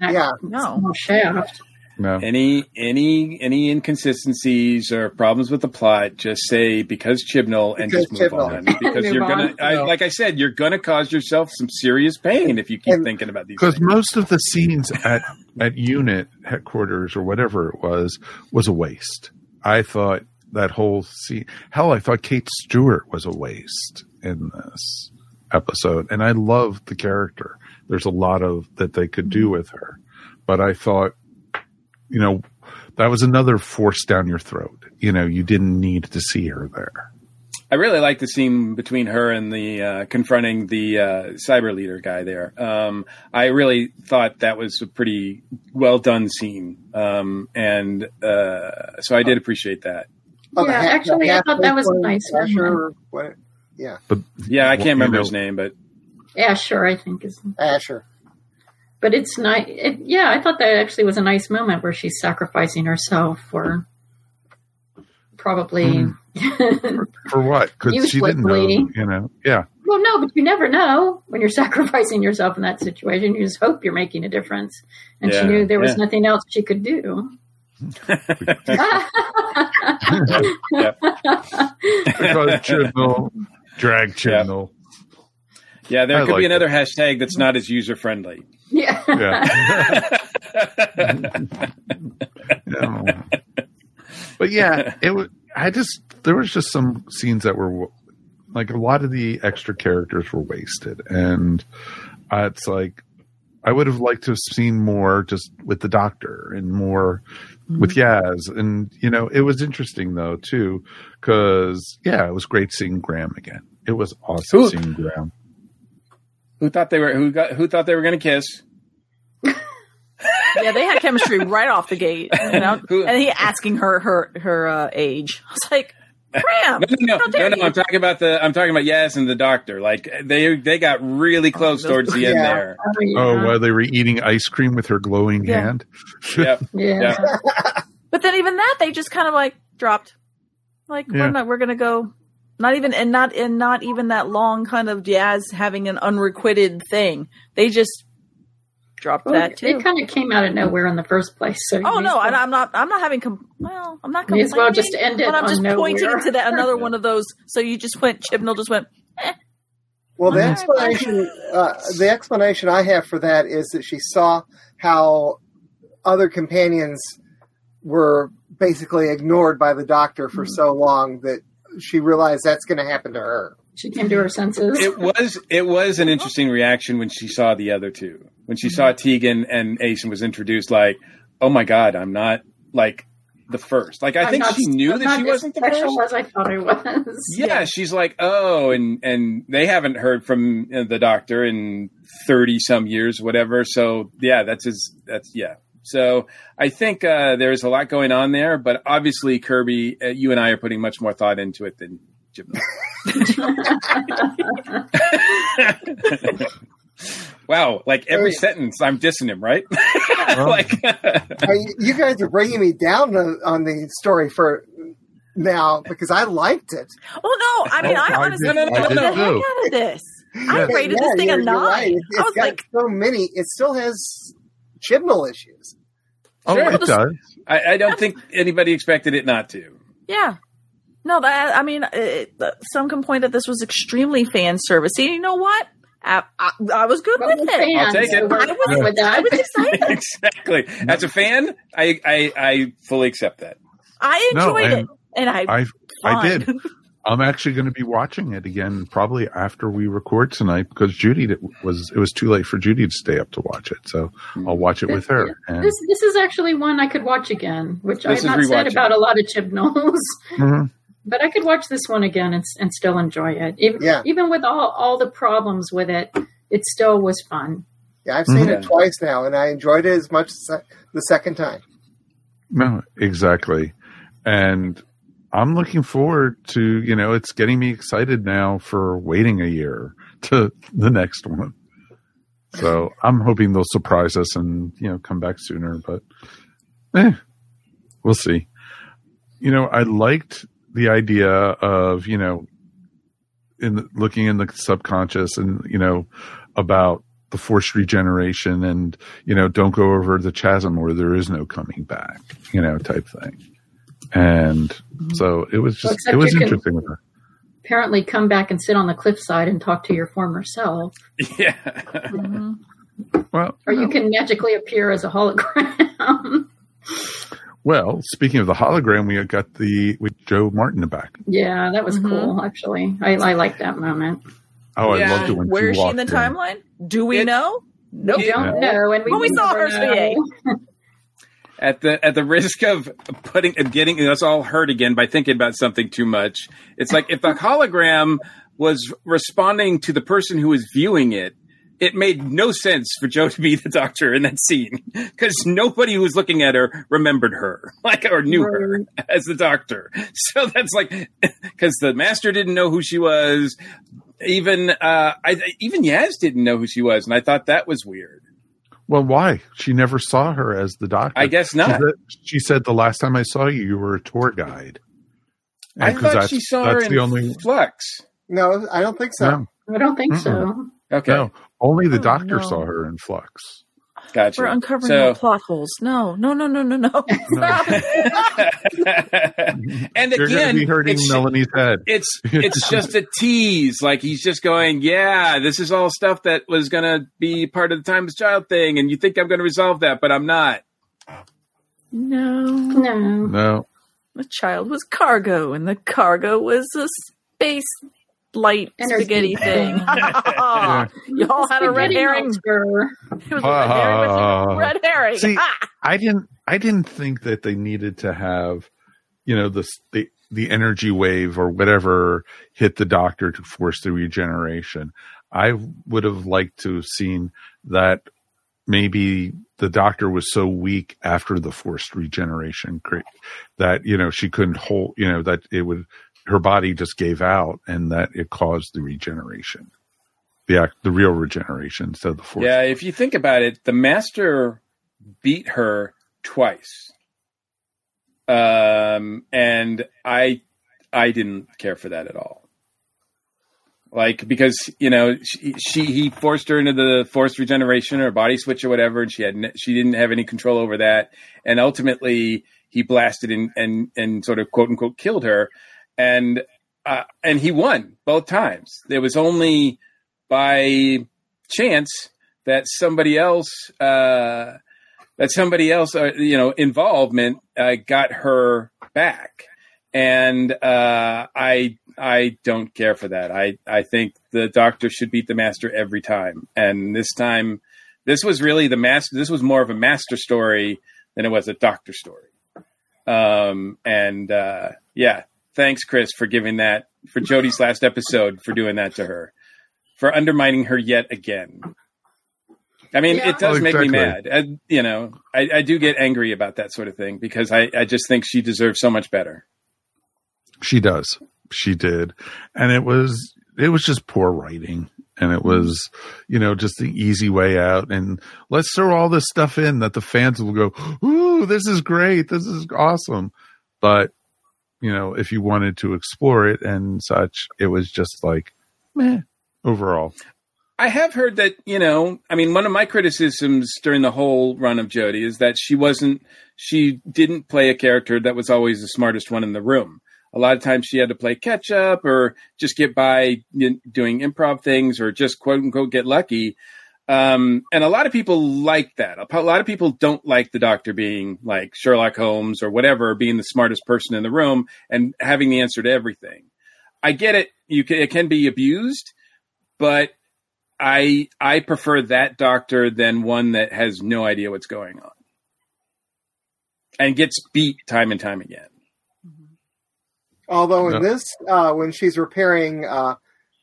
Yeah, no. shaft. No. any any any inconsistencies or problems with the plot, just say because Chibnall and Because just move Chibnall. on. Because Move you're gonna, on. I, like I said, you're gonna cause yourself some serious pain if you keep And- thinking about these. Because most of the scenes at at unit headquarters or whatever it was was a waste. I thought that whole scene. Hell, I thought Kate Stewart was a waste in this episode, and I loved the character. There's a lot of that they could do mm-hmm. with her, but I thought, you know, that was another force down your throat. You know, you didn't need to see her there. I really like the scene between her and the uh, confronting the uh, cyber leader guy there. Um, I really thought that was a pretty well done scene, um, and uh, so I did appreciate that. The Yeah, actually, the I thought that was halfway nice. point, Asher, or what? Yeah, But Yeah, I can't you remember know- his name, but Yeah, sure. I think is, Asher. But it's nice. It, yeah, I thought that actually was a nice moment where she's sacrificing herself for probably. Hmm. for what? Because she didn't know. You know. Yeah. well, no, but you never know when you're sacrificing yourself in that situation. You just hope you're making a difference, and she knew there was yeah. nothing else she could do. Because Chibnall, drag channel. yeah, there I could like be another hashtag that's not as user friendly. Yeah. Yeah. Yeah. But yeah, it was. I just there was just some scenes that were like a lot of the extra characters were wasted, and uh, it's like I would have liked to have seen more just with the Doctor and more with Yaz, and you know it was interesting though too because yeah, it was great seeing Graham again. It was awesome Who- seeing Graham. Who thought they were who got who thought they were going to kiss? yeah, they had chemistry right off the gate. You know? Who- and he asking her her her uh, age. I was like, Graham, No, no, no, no, no. I'm talking about the. I'm talking about Yaz and the doctor. Like they they got really close those- towards the end there. Oh, yeah. While they were eating ice cream with her glowing Yeah. hand. Yep. yeah. Yeah. But then even that they just kind of like dropped. Like Yeah. we're not we're gonna go not even and not and not even that long kind of jazz having an unrequited thing. They just dropped Well, that too. it kind of came out of nowhere in the first place. So Oh no, I, well- I'm not. I'm not having. Com- well, I'm not. May as well complaining, just end it But I'm on just pointing to that another one of those. So you just went. Chibnall just went. Well, the explanation, uh, the explanation I have for that is that she saw how other companions were basically ignored by the doctor for so long that she realized that's going to happen to her. She came to her senses. It was it was an interesting reaction when she saw the other two. When she saw Tegan and Ace and was introduced, like, oh my god, I'm not like the first. Like I I'm think not- she knew I'm that not she wasn't the special first. as I thought I was. Yeah, she's like, oh, and and they haven't heard from uh, the doctor in thirty some years, whatever. So yeah, that's his. That's yeah. So I think uh, there's a lot going on there, but obviously Kirby, uh, you and I are putting much more thought into it than Jim. wow, like every Hey. sentence, I'm dissing him, right? like, you, you guys are bringing me down on, on the story for now because I liked it. Oh no! I mean, Oh, I I honestly did- No, no, no, got no, the no. heck out of this. I Yeah. rated Yeah, this thing a you're- you're nine. right. It- I It's was got like, so many. It still has Chibnall issues. Oh, Sure. it does. I, I don't think anybody expected it not to. yeah. No, that I mean, it, some can point that this was extremely fan service. You know what? I, I, I was good Well, with it. fans, I'll take it. I was- fine with that. I was excited. exactly. As a fan, I, I I fully accept that. I No, enjoyed and it, and I I I did. I'm actually going to be watching it again probably after we record tonight because Judy was it was too late for Judy to stay up to watch it, so I'll watch it with her. And This this is actually one I could watch again, which I've not said about a lot of Chibnalls. Mhm. But I could watch this one again and, and still enjoy it. Even, Yeah. even with all, all the problems with it, it still was fun. Yeah, I've seen Mhm. it twice now, and I enjoyed it as much as the- the second time. no, exactly, and I'm looking forward to you know it's getting me excited now for waiting a year to the next one. So I'm hoping they'll surprise us and you know come back sooner, but eh, we'll see. You know, I liked the idea of you know in the, looking in the subconscious and you know about the forced regeneration and you know don't go over the chasm where there is no coming back you know type thing and so it was just except it was interesting with her Apparently, come back and sit on the cliffside and talk to your former self, Yeah. Mhm. well or you can magically appear as a hologram. well speaking of the hologram we got the with Jo Martin back yeah, that was Mhm. cool. Actually, I, I like that moment. oh Yeah. i loved it when Where she is she in the walked timeline? Do we It- know? Nope. We don't know, and we, Well, we saw her, so know. at the at the risk of putting of getting us all hurt again by thinking about something too much. It's like if the hologram was responding to the person who was viewing it, it made no sense for Jo to be the doctor in that scene because nobody who was looking at her remembered her, like or knew her as the doctor. So that's like because the master didn't know who she was. Even uh, I, even Yaz didn't know who she was, and I thought that was weird. Well, why? She never saw her as the doctor. I guess She not. said, she said the last time I saw you, you were a tour guide. I thought that's- she saw her that's in the only Flux. No, I don't think so. No. I don't think Mm-mm. so. Okay, no, only the Oh, doctor no. saw her in Flux. Gotcha. We're uncovering So- more plot holes. No, no, no, no, no, no. Stop. and You're again, be hurting it's, Melanie's head. it's it's just a tease. Like he's just going, yeah, this is all stuff that was going to be part of the Timeless Child thing, and you think I'm going to resolve that, but I'm not. no. No. No, The child was cargo, and the cargo was a space light Energy spaghetti thing. thing. Y'all had a red herring. monster. It was a red herring with a red herring. See, Ah! I didn't. I didn't think that they needed to have, you know, the the the energy wave or whatever hit the doctor to force the regeneration. I would have liked to have seen that maybe the doctor was so weak after the forced regeneration that you know she couldn't hold. You know that it would her body just gave out and that it caused the regeneration, the act, the real regeneration of the forced. Yeah, if you think about it, the Master beat her twice, um, and I I didn't care for that at all. Like because you know she, she he forced her into the forced regeneration or body switch or whatever, and she had she didn't have any control over that, and ultimately he blasted and and and sort of quote unquote killed her, and uh, and he won both times. There was only by chance that somebody else uh, that somebody else uh, you know involvement uh, got her back and uh, I I don't care for that. I I think the doctor should beat the master every time, and this time this was really the master. This was more of a master story than it was a doctor story. Um, and uh, yeah, thanks Chris for giving that for Jodie's last episode for doing that to her, for undermining her yet again. I mean, Yeah. it does Oh, make me mad. I, you know, I, I do get angry about that sort of thing because I, I just think she deserves so much better. She does. She did. And it was it was just poor writing. And it was, you know, just the easy way out. And let's throw all this stuff in that the fans will go, Ooh, this is great. This is awesome. But, you know, if you wanted to explore it and such, it was just like, meh, overall. I have heard that, you know, I mean, one of my criticisms during the whole run of Jodie is that she wasn't, she didn't play a character that was always the smartest one in the room. A lot of times she had to play catch up or just get by doing improv things or just quote unquote get lucky. Um, and a lot of people like that. A lot of people don't like the doctor being like Sherlock Holmes or whatever, being the smartest person in the room and having the answer to everything. I get it. You can, it can be abused, but I I prefer that doctor than one that has no idea what's going on and gets beat time and time again. Although in Yeah. this, uh, when she's repairing, uh,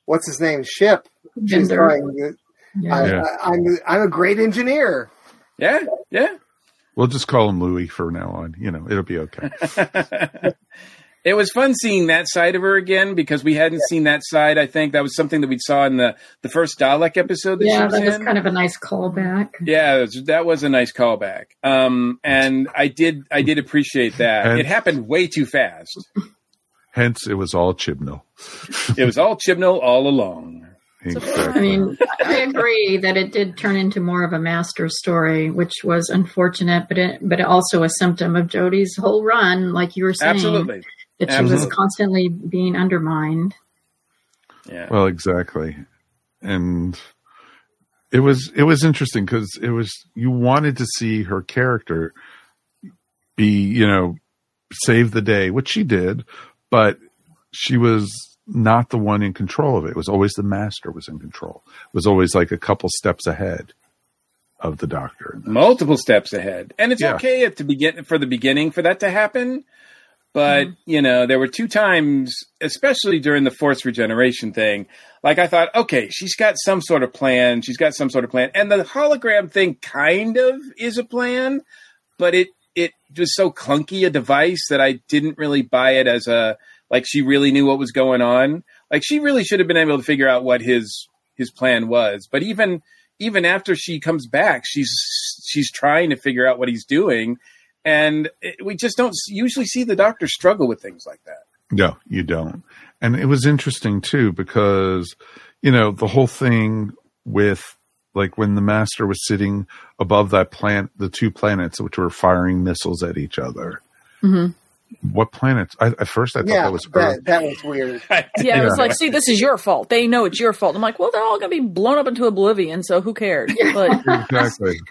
what's his name, ship, she's Vinder. Going, Yeah. I, Yeah. I, I'm, I'm a great engineer. Yeah, yeah. We'll just call him Louis for now on. You know, it'll be okay. it was fun seeing that side of her again because we hadn't seen that side. I think that was something that we saw in the the first Dalek episode that she Yeah, was that was in. kind of a nice callback. Yeah, that was, that was a nice callback. Um, and I did I did appreciate that. And- it happened way too fast. Hence, it was all Chibnall. It was all Chibnall all along. I mean, I agree that it did turn into more of a master story, which was unfortunate, but it, but also a symptom of Jodie's whole run, like you were saying, Absolutely. that she was constantly being undermined. Yeah. Well, exactly. And it was it was interesting because it was you wanted to see her character be you know save the day, which she did, but she was not the one in control of it. It was always the master was in control. It was always like a couple steps ahead. of the Doctor. multiple steps ahead. And it's Yeah. okay at the begin for the beginning for that to happen. But, mm-hmm. you know, there were two times, especially during the force regeneration thing, like I thought, okay, she's got some sort of plan. She's got some sort of plan. And the hologram thing kind of is a plan, but it it was so clunky a device that I didn't really buy it as a like she really knew what was going on. Like she really should have been able to figure out what his his plan was. But even even after she comes back, she's she's trying to figure out what he's doing, and it, we just don't usually see the doctor struggle with things like that. No, you don't. And it was interesting too because, you know, the whole thing with like when the master was sitting above that plant, the two planets which were firing missiles at each other. Mhm. What planets? I, at first, I thought yeah, that was Earth. that, that was weird. Yeah, it was like, see, this is your fault. They know it's your fault. I'm like, well, they're all going to be blown up into oblivion, so who cared? But exactly.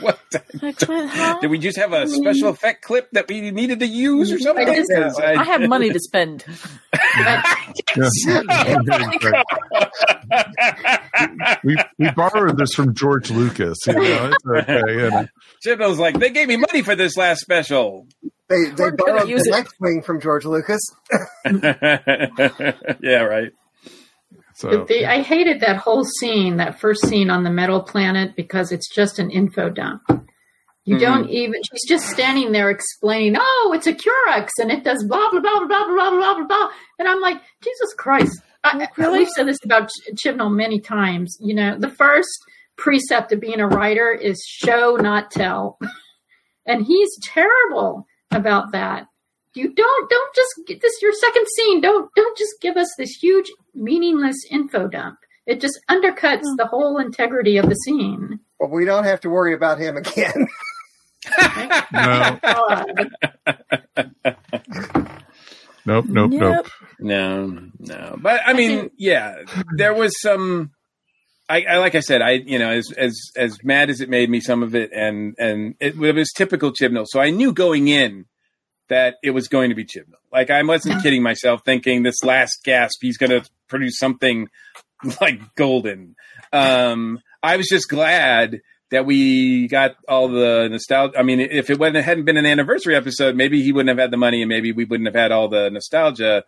What? like, what, huh? Did we just have a special effect clip that we needed to use or something? I I have money to spend. we we borrowed this from George Lucas. You know, it's okay. You know. Chibnall's like, they gave me money for this last special. They they We're borrowed use the it. next wing from George Lucas. yeah, right. So The, I hated that whole scene, that first scene on the metal planet, because it's just an info dump. You Mhm. don't even, she's just standing there explaining, oh, it's a Qurunx and it does blah, blah, blah, blah, blah, blah, blah, blah, blah. And I'm like, Jesus Christ. I, Really? We've said this about Ch- Chibnall many times. You know, the first precept of being a writer is show, not tell. and he's terrible about that. You don't don't just get this your second scene. Don't don't just give us this huge meaningless info dump. It just undercuts the whole integrity of the scene. But we don't have to worry about him again. no, God. nope, nope, nope. No, no. But I mean, yeah, there was some. I, I like I said, I you know, as as as mad as it made me, some of it, and and it, it was typical Chibnall. So I knew going in that it was going to be Chibnall. Like I wasn't kidding myself, thinking this last gasp, he's going to produce something like golden. Um, I was just glad that we got all the nostalgia. I mean, if it wasn't, hadn't been an anniversary episode, maybe he wouldn't have had the money, and maybe we wouldn't have had all the nostalgia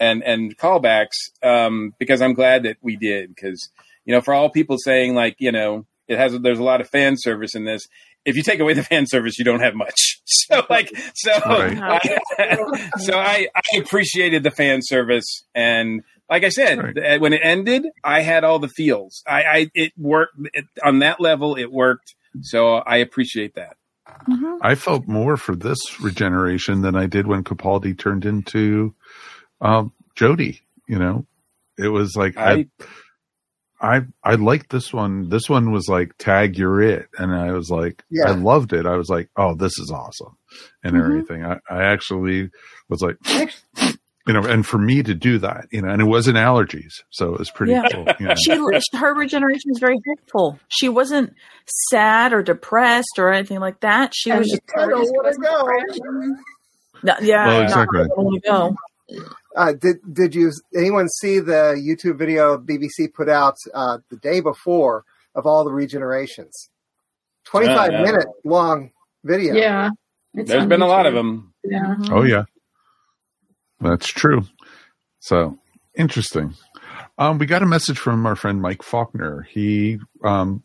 and and callbacks. Um, because I'm glad that we did. Because you know, for all people saying like, you know, it has there's a lot of fan service in this. If you take away the fan service, you don't have much. So like, so Right. I, so I I appreciated the fan service and. Like I said, Right. when it ended, I had all the feels. I, I it worked it, on that level. It worked, so I appreciate that. I felt more for this regeneration than I did when Capaldi turned into um, Jodie. You know, it was like I, I I I liked this one. This one was like tag you're it, and I was like Yeah. I loved it. I was like, oh, this is awesome, and Mhm. everything. I, I actually was like. You know, and for me to do that, you know, and it wasn't allergies, so it was pretty Yeah. cool. You know? She, her regeneration was very hopeful. She wasn't sad or depressed or anything like that. She was And just, the I don't wanna wasn't go. no, yeah, Well, not exactly. where I wanna go. Uh, did did you anyone see the YouTube video BBC put out uh, the day before of all the regenerations? Twenty five yeah. minute long video. Yeah. It's there's on been a lot of them. Yeah. Oh yeah, that's true. So interesting. Um, we got a message from our friend Mike Faulkner. He, um,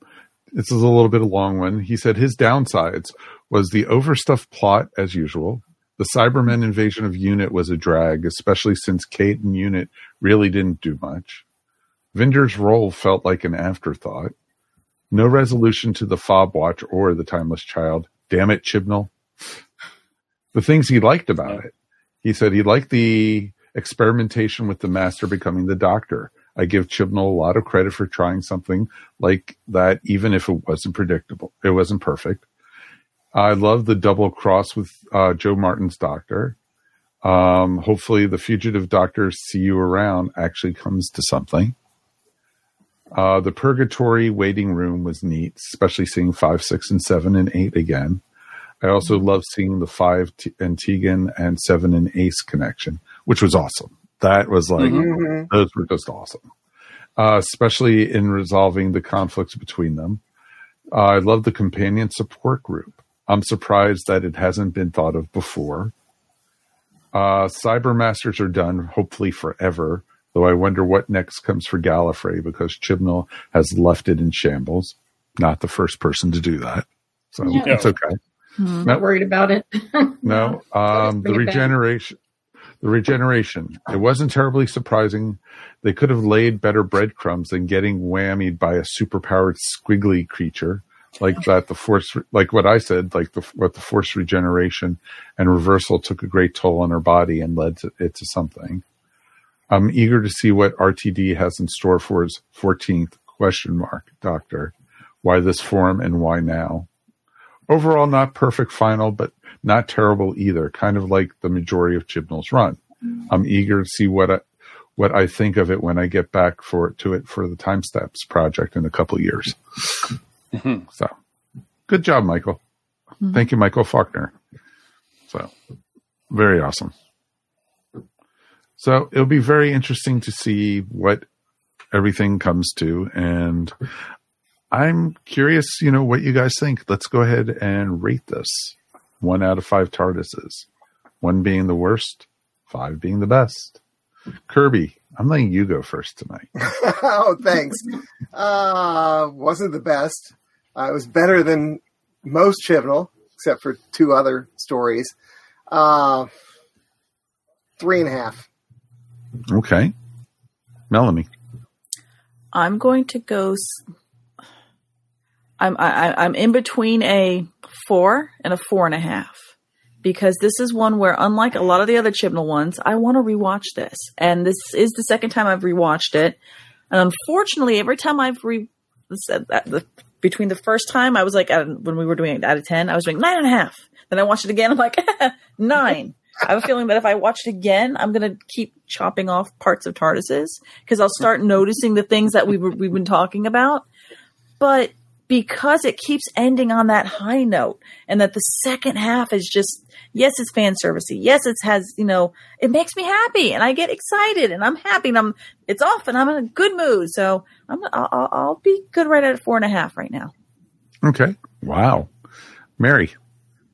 this is a little bit of a long one. He said his downsides was the overstuffed plot as usual. The Cybermen invasion of Unit was a drag, especially since Kate and Unit really didn't do much. Vinder's role felt like an afterthought. No resolution to the Fob Watch or the Timeless Child. Damn it, Chibnall. The things he liked about it. He said he liked the experimentation with the master becoming the doctor. I give Chibnall a lot of credit for trying something like that, even if it wasn't predictable. It wasn't perfect. I love the double cross with uh, Jo Martin's doctor. Um, hopefully, the fugitive doctor see you around actually comes to something. Uh, the purgatory waiting room was neat, especially seeing five, six, and seven and eight again. I also love seeing the five T- and Tegan and seven and Ace connection, which was awesome. That was like Mhm. those were just awesome, uh, especially in resolving the conflicts between them. Uh, I love the companion support group. I'm surprised that it hasn't been thought of before. Uh, Cybermasters are done, hopefully forever, though I wonder what next comes for Gallifrey because Chibnall has left it in shambles. Not the first person to do that. So No. it's okay. I'm No. not worried about it. No, um, the bring it back. regeneration, the regeneration. It wasn't terribly surprising. They could have laid better breadcrumbs than getting whammied by a superpowered squiggly creature like that. The force, like what I said, like the what the force regeneration and reversal took a great toll on her body and led to, it to something. I'm eager to see what RTD has in store for his 14th question mark Doctor. Why this form and why now? overall not perfect final, but not terrible either. Kind of like the majority of Chibnall's run. Mm. I'm eager to see what I, what I think of it when I get back for to it for the Time Steps project in a couple of years. so, good job, Michael. Mm-hmm. Thank you, Michael Faulkner. So, very awesome. So it'll be very interesting to see what everything comes to, and I'm curious, you know, what you guys think. Let's go ahead and rate this. One out of five TARDISes. One being the worst, five being the best. Kirby, I'm letting you go first tonight. oh, thanks. Uh, wasn't the best. Uh, it was better than most Chibnall, except for two other stories. Uh, three and a half. Okay. Melanie. I'm going to go. s- I'm I, I- I'm in between a four and a four and a half because this is one where, unlike a lot of the other Chibnall ones, I want to rewatch this, and this is the second time I've rewatched it. And unfortunately, every time I've re said that the between the first time I was like when we were doing it out of ten, I was doing nine and a half. Then I watched it again. I'm like nine. I have a feeling that if I watch it again, I'm going to keep chopping off parts of TARDISes because I'll start noticing the things that we we've been talking about. But because it keeps ending on that high note and that the second half is just, yes, it's fan servicey. Yes, it has, you know, it makes me happy and I get excited and I'm happy and I'm, it's off and I'm in a good mood. So I'm, I'll, I'll- I'll be good right at four and a half right now. Okay. Wow. Mary.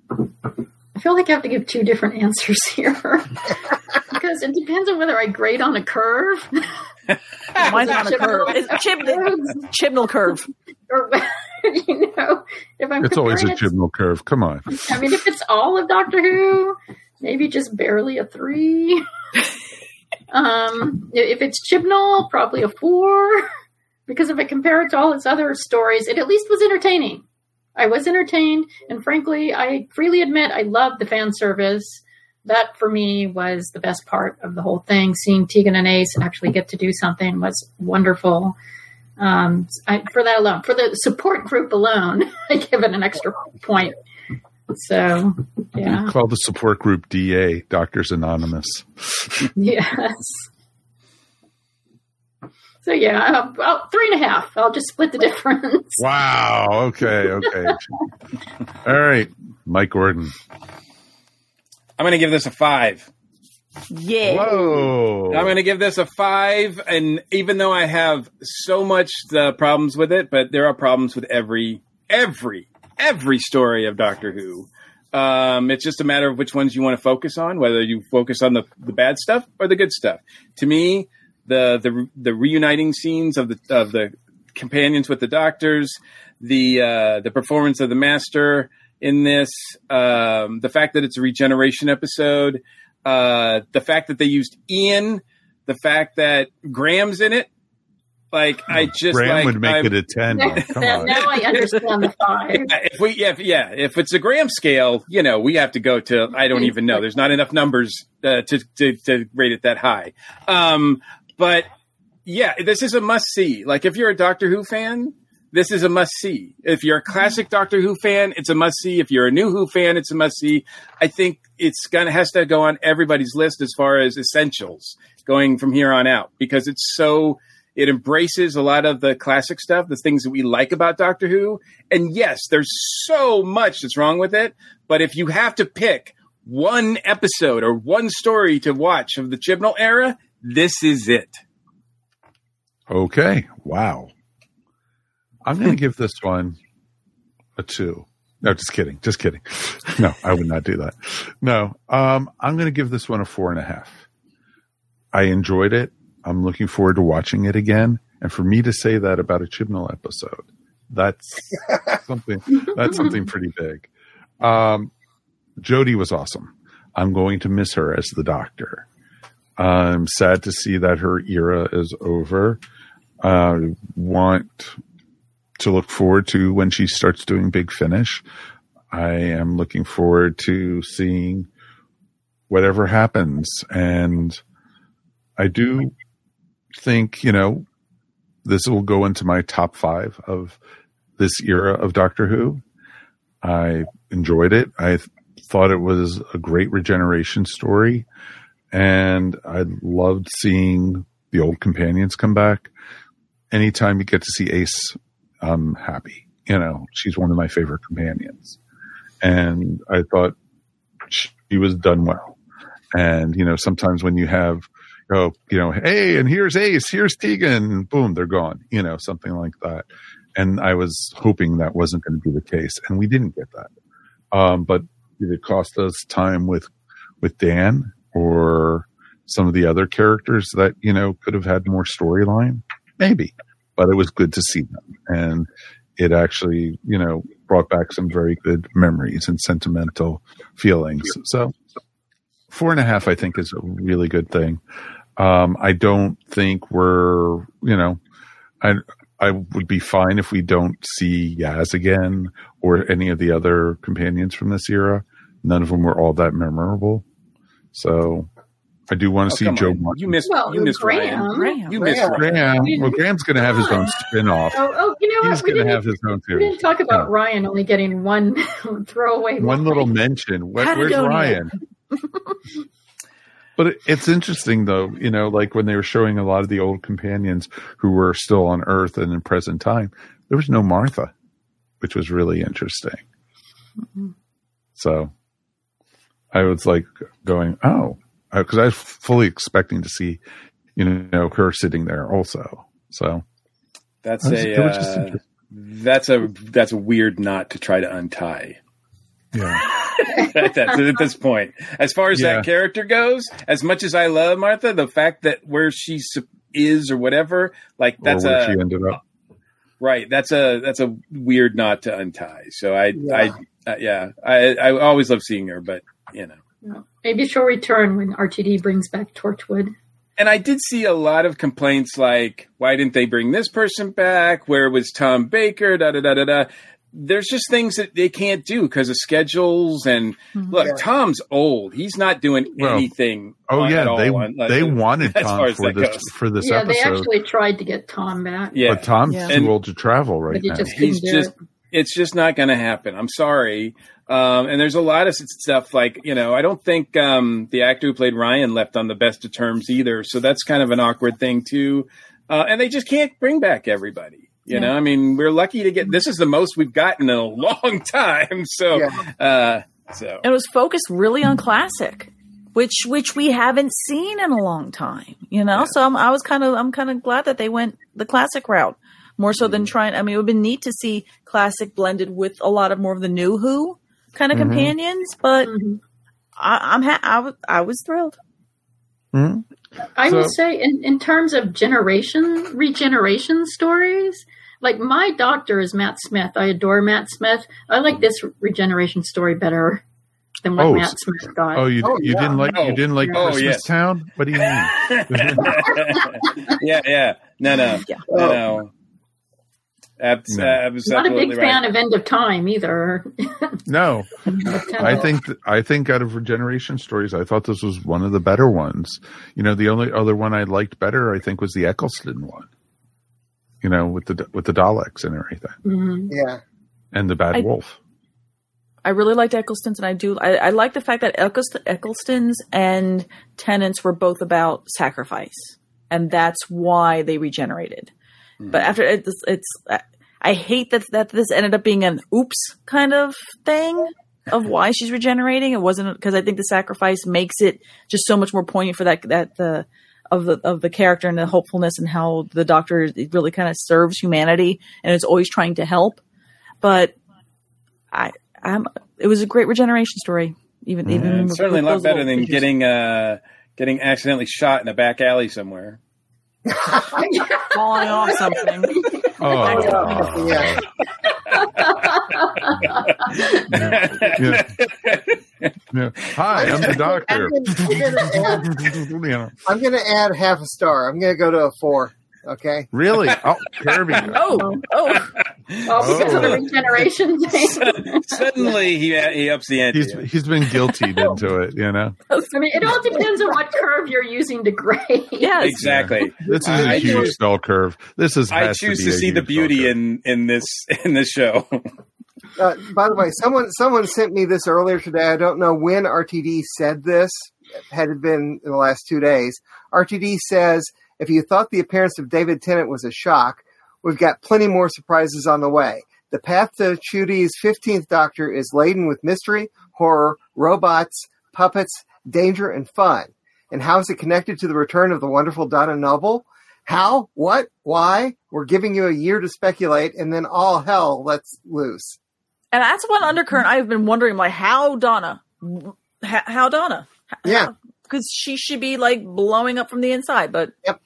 I feel like I have to give two different answers here because it depends on whether I grade on a curve Mine's on a curve. It's Chib- Chibnall curve. or you know if I'm It's always a comparing Chibnall curve. Come on. I mean, if it's all of Doctor Who, maybe just barely a three. um, if it's Chibnall, probably a four. Because if I compare it to all its other stories, it at least was entertaining. I was entertained, and frankly, I freely admit I loved the fan service. That for me was the best part of the whole thing. Seeing Tegan and Ace actually get to do something was wonderful. Um, I, for that alone, for the support group alone, I give it an extra point. So, yeah, Call the support group DA, Doctors Anonymous. yes. So yeah, about three and a half. I'll just split the difference. Wow. Okay. Okay. All right. Mike Gordon. I'm going to give this a five. Yeah. Whoa. I'm going to give this a five, and even though I have so much uh, problems with it, but there are problems with every every every story of Doctor Who. Um, it's just a matter of which ones you want to focus on, whether you focus on the, the bad stuff or the good stuff. To me, the the the reuniting scenes of the of the companions with the doctors, the uh, the performance of the master in this, um, the fact that it's a regeneration episode, uh, the fact that they used Ian, the fact that Graham's in it. Like I just Graham like would make I'm- it a 10. Come now, on. now I understand the five. if we yeah, if, yeah if it's a gram scale you know we have to go to i don't even know there's not enough numbers uh, to, to to rate it that high um but yeah this is a must see like if you're a doctor who fan this is a must see if you're a classic mm-hmm. doctor who fan it's a must see if you're a new who fan it's a must see i think it's gonna has to go on everybody's list as far as essentials going from here on out because it's so it embraces a lot of the classic stuff, the things that we like about Doctor Who. And yes, there's so much that's wrong with it. But if you have to pick one episode or one story to watch of the Chibnall era, this is it. Okay. Wow. I'm going to give this one a two. No, just kidding. Just kidding. No, I would not do that. No, um, I'm going to give this one a four and a half. I enjoyed it. I'm looking forward to watching it again. And for me to say that about a Chibnall episode, that's something, that's something pretty big. Um, Jodie was awesome. I'm going to miss her as the doctor. I'm sad to see that her era is over. I want to look forward to when she starts doing Big Finish. I am looking forward to seeing whatever happens. And I do think, you know, this will go into my top five of this era of Doctor Who. I enjoyed it. I th- thought it was a great regeneration story. And I loved seeing the old companions come back. Anytime you get to see Ace, I'm happy. You know, she's one of my favorite companions. And I thought she was done well. And, you know, sometimes when you have, oh, you know, hey, and here's Ace, here's Tegan, boom, they're gone, you know, something like that. And I was hoping that wasn't going to be the case. And we didn't get that. Um, but did it cost us time with, with Dan or some of the other characters that, you know, could have had more storyline? Maybe, but it was good to see them. And it actually, you know, brought back some very good memories and sentimental feelings. So four and a half, I think, is a really good thing. Um, I don't think we're, you know, I, I would be fine if we don't see Yaz again or any of the other companions from this era. None of them were all that memorable. So I do want to Oh, see Jo on. Martin. You missed. Well, you missed Graham. Ryan. Graham. You missed Graham. Ryan. Graham. Well, Graham's going to have his own spin off. Oh, oh, you know He's what? We going to didn't, have his own too. we didn't talk about Yeah. Ryan only getting one throwaway. One line. little mention. Where, where's Ryan? But it, it's interesting though, you know, like when they were showing a lot of the old companions who were still on Earth and in present time, there was no Martha, which was really interesting. So I was like going, oh, because I was fully expecting to see, you know, her sitting there also. So That's was- a it was just uh, that's a that's a weird knot to try to untie. yeah, at, that, at this point, as far as Yeah. that character goes, as much as I love Martha, the fact that where she is or whatever, like that's or where a she ended up. right. That's a that's a weird knot to untie. So I Yeah. I uh, yeah I I always love seeing her, but you know. Maybe she'll return when RTD brings back Torchwood. And I did see a lot of complaints like, why didn't they bring this person back? Where was Tom Baker? Da da da da da. There's just things that they can't do because of schedules. And mm-hmm. look, Yeah. Tom's old. He's not doing Well, anything. Oh on- yeah, at all they on- they wanted as Tom as for this goes. for this episode. yeah, they actually tried to get Tom back. Yeah, but Tom's Yeah. too And- old to travel right but now. just he's just it. it's just not going to happen. I'm sorry. Um, and there's a lot of stuff like you know I don't think um, the actor who played Ryan left on the best of terms either. So that's kind of an awkward thing too. Uh, and they just can't bring back everybody. You know, I mean, we're lucky to get this is the most we've gotten in a long time. So, uh, so It was focused really on classic, which which we haven't seen in a long time. You know, so I'm, I was kind of I'm kind of glad that they went the classic route more so than trying. I mean, it would have been neat to see classic blended with a lot of more of the new Who kind of Mhm. companions, but Mhm. I, I'm ha- I, was, I was thrilled. Hmm? I So- will say, in, in terms of generation regeneration stories, like my doctor is Matt Smith. I adore Matt Smith. I like this regeneration story better than what Oh, Matt Smith got. Oh, you Oh, you yeah. didn't like Oh, you didn't like oh, Christmas yes. Town? What do you mean? yeah, yeah, no, no, Yeah. no, no. Abs- No. abs- Not a big absolutely fan of End of Time either. no, uh, I think th- I think out of regeneration stories, I thought this was one of the better ones. You know, the only other one I liked better, I think, was the Eccleston one. You know, with the with the Daleks and everything, mhm. Yeah. and the Bad I- Wolf. I really liked Eccleston's, and I do. I, I like the fact that Ecclest- Eccleston's and Tennant's were both about sacrifice, and that's why they regenerated. But after it's, it's, I hate that that this ended up being an oops kind of thing of why she's regenerating. It wasn't because I think the sacrifice makes it just so much more poignant for that that the of the of the character and the hopefulness and how the doctor really kind of serves humanity and is always trying to help. But I, I'm. It was a great regeneration story. Even even certainly a lot better than getting uh, getting accidentally shot in a back alley somewhere. falling off something. Oh, Yeah. yeah. Yeah. Hi, I'm the doctor. I'm going to add half a star. I'm going to go to a four. Okay. Really? Oh, Kirby. Oh, oh, Oh, because of the regeneration thing. Suddenly he he ups the ante. He's he's been guiltied into it, you know. I mean, it all depends on what curve you're using to grade. yes. exactly. This is I a huge choose- bell curve. This is. I has choose be to see the beauty in in this in this show. Uh, by the way, someone someone sent me this earlier today. I don't know when RTD said this. Had it been in the last two days, RTD says if you thought the appearance of David Tennant was a shock, we've got plenty more surprises on the way. The path to Ncuti's fifteenth Doctor is laden with mystery, horror, robots, puppets, danger, and fun. And how is it connected to the return of the wonderful Donna Noble? How? What? Why? We're giving you a year to speculate, and then all hell lets loose. And that's one undercurrent I've been wondering, like, how Donna? How, how Donna? Yeah. Because she should be like blowing up from the inside, but Yep.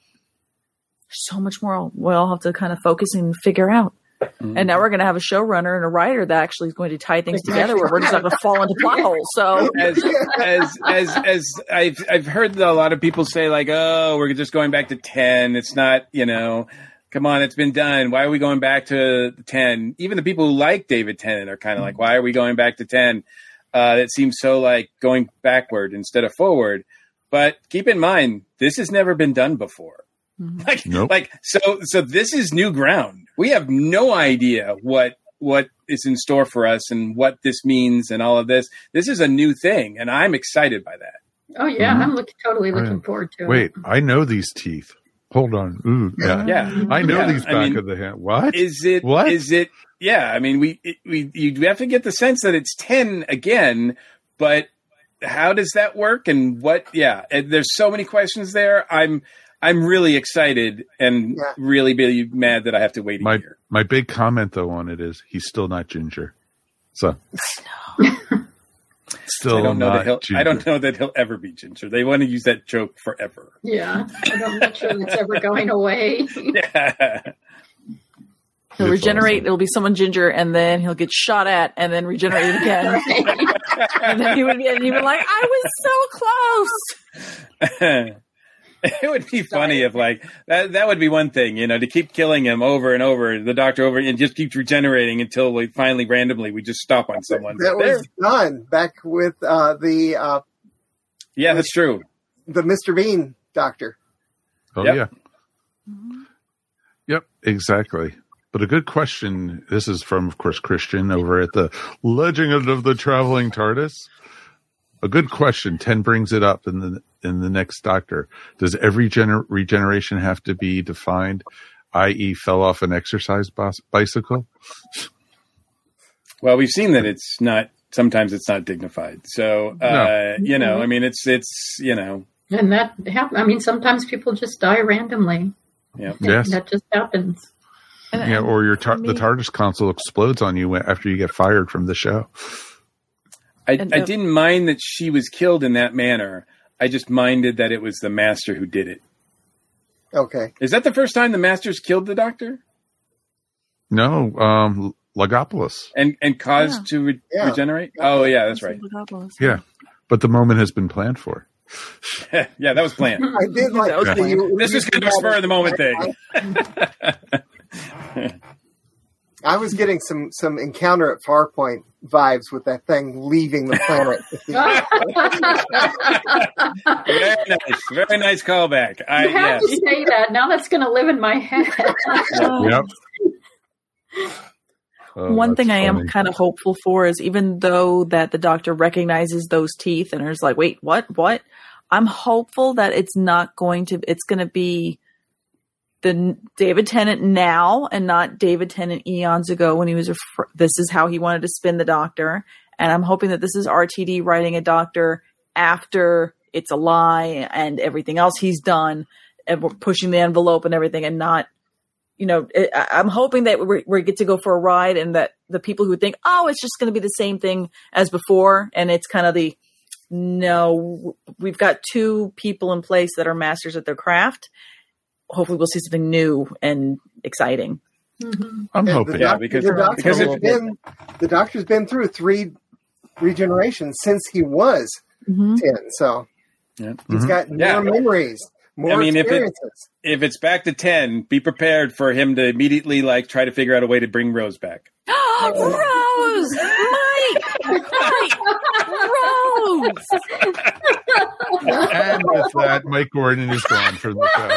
So much more we'll have to kind of focus and figure out. And now we're going to have a showrunner and a writer that actually is going to tie things together where we're just not going to fall into plot holes. So, as as as as I've I've heard a lot of people say like, oh, we're just going back to ten. It's not, you know, come on, it's been done. Why are we going back to ten? Even the people who like David Tennant are kind of like, why are we going back to ten? Uh, it seems so like going backward instead of forward. But keep in mind, this has never been done before. Like, Nope. like so so this is new ground. We have no idea what what is in store for us and what this means and all of this. This is a new thing, and I'm excited by that. Oh yeah, Mhm. I'm looking totally looking Right. forward to it. Wait, I know these teeth. Hold on. Ooh, yeah. Yeah, I know Yeah, these I back mean, of the hand. What? Is it? What? Is it? Yeah, I mean, we it, we you have to get the sense that it's ten again, but how does that work? And what? Yeah, and there's so many questions there. I'm I'm really excited and Yeah. really really mad that I have to wait a my year. my big comment though on it is he's still not ginger. So still I don't know not that he'll. ginger. I don't know that he'll ever be ginger. They want to use that joke forever. Yeah, I'm not sure it's ever going away. Yeah. he'll It's regenerate. It'll be someone ginger, and then he'll get shot at, and then regenerate again. and then he would be, and he would be like, I was so close. it would be funny if like that that would be one thing you know to keep killing him over and over the doctor over and just keeps regenerating until we finally randomly we just stop on someone That There. was done back with uh, the uh, yeah that's true the Mr. Bean doctor. Oh Yep. yeah. Yep, exactly. But a good question. This is from, of course, Christian over at the Legend of the Traveling TARDIS. A good question. Ten brings it up in the in the next Doctor. Does every gener- regeneration have to be defined, i.e., fell off an exercise bus- bicycle? well we've seen that it's not sometimes it's not dignified so uh No. you know i mean it's it's you know and that hap- I mean, sometimes people just die randomly. yeah Yes. That just happens. Yeah, or your tar- the mean- TARDIS console explodes on you after you get fired from the show. I, And, I didn't mind that she was killed in that manner i just minded that it was the master who did it Okay. is that the first time the master's killed the doctor No, um, Logopolis. and and caused Yeah. to re- Yeah. regenerate oh yeah that's right Yeah, but the moment has been planned for. yeah that was planned I did like That was that funny. you- this was kind of a spur of the moment thing I was getting some some encounter at Farpoint vibes with that thing leaving the planet. very nice, very nice callback. I you have yes. to say that. Now that's going to live in my head. Yep. Oh, One thing that's I am kind of hopeful for is even though that the doctor recognizes those teeth and is like, wait, what, what? I'm hopeful that it's not going to, it's going to be the David Tennant now and not David Tennant eons ago when he was, a this is how he wanted to spin the doctor. And I'm hoping that this is RTD writing a doctor after it's a lie and everything else he's done and we're pushing the envelope and everything and not you know, it, I'm hoping that we we get to go for a ride, and that the people who think, oh, it's just going to be the same thing as before, and it's kind of the no, we've got two people in place that are masters at their craft. Hopefully, we'll see something new and exciting. I'm And hoping. Yeah, because- the doctor because has been the doctor's been through three regenerations since he was Mm-hmm. ten. So Yeah. he's got more Yeah. memories, more I mean, if it- experiences. If it's back to ten, be prepared for him to immediately like try to figure out a way to bring Rose back. Rose, Mike, Mike, Rose. and with that, Mike Gordon is gone for the show.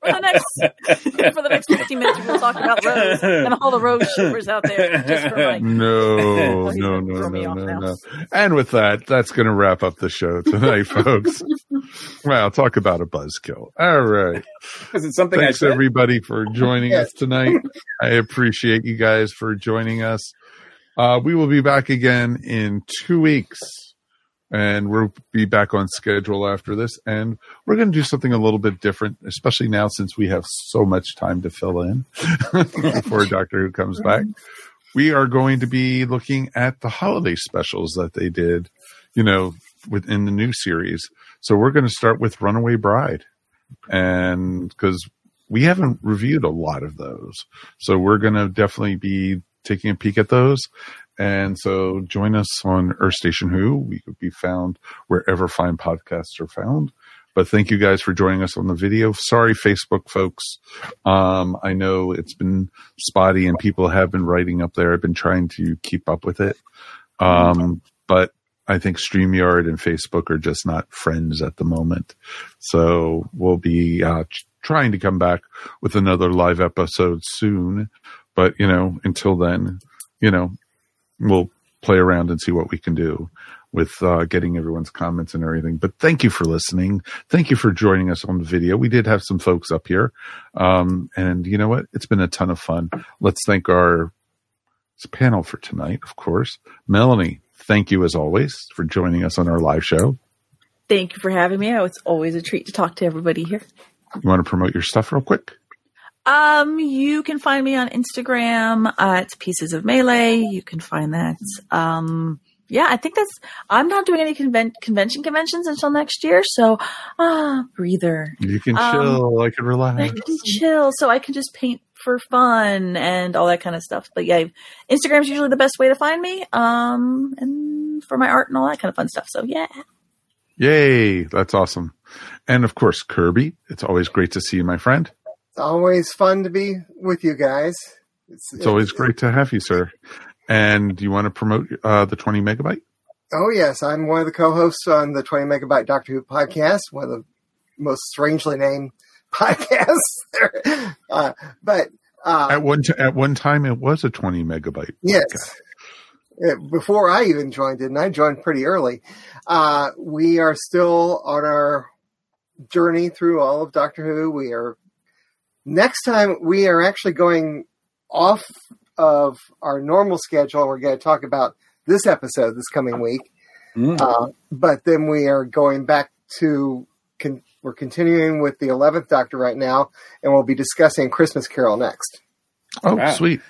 For the next for the next 15 minutes, we'll talk about Rose and all the Rose shippers out there. Just for Mike. no, no, no, no, no, no. And with that, that's going to wrap up the show tonight, folks. Well, talk about a buzzkill. All right. Is it something Thanks I everybody for joining Yes. us tonight. I appreciate you guys for joining us. Uh, we will be back again in two weeks and we'll be back on schedule after this. And we're going to do something a little bit different, especially now since we have so much time to fill in before Doctor Who comes back. We are going to be looking at the holiday specials that they did, you know, within the new series. So we're going to start with Runaway Bride and because we haven't reviewed a lot of those. So we're going to definitely be taking a peek at those. And so join us on Earth Station Who. We could be found wherever fine podcasts are found. But thank you guys for joining us on the video. Sorry, Facebook folks. Um, I know it's been spotty and people have been writing up there. I've been trying to keep up with it. Um, but I think StreamYard and Facebook are just not friends at the moment. So we'll be uh, trying to come back with another live episode soon. But, you know, until then, you know, we'll play around and see what we can do with uh, getting everyone's comments and everything. But thank you for listening. Thank you for joining us on the video. We did have some folks up here. Um, and you know what? It's been a ton of fun. Let's thank our panel for tonight, of course. Melanie, thank you as always for joining us on our live show. Thank you for having me. Oh, It's always a treat to talk to everybody here. You want to promote your stuff real quick? Um, you can find me on Instagram at Pieces of Melee. You can find that. Um, yeah, I think that's. I'm not doing any conven- convention conventions until next year, so ah, breather. You can Um, chill. I can relax. I can chill, so I can just paint for fun and all that kind of stuff. But yeah, Instagram's usually the best way to find me. Um, and for my art and all that kind of fun stuff. So yeah. Yay. That's awesome. And of course, Kirby, it's always great to see you, my friend. Always fun to be with you guys. It's, It's always great to have you, sir. And do you want to promote uh, the 20 megabyte? Oh yes, I'm one of the co-hosts on the 20 Megabyte Doctor Who podcast, one of the most strangely named podcasts. there. uh, but uh, At one t- at one time, it was a 20 megabyte. Yes. Uh, Before I even joined it, and I joined pretty early, uh, we are still on our journey through all of Doctor Who. We are next time we are actually going off of our normal schedule. We're going to talk about this episode this coming week, Mm. uh, but then we are going back to. Con- we're continuing with the eleventh Doctor right now, and we'll be discussing Christmas Carol next. Oh, Wow. sweet.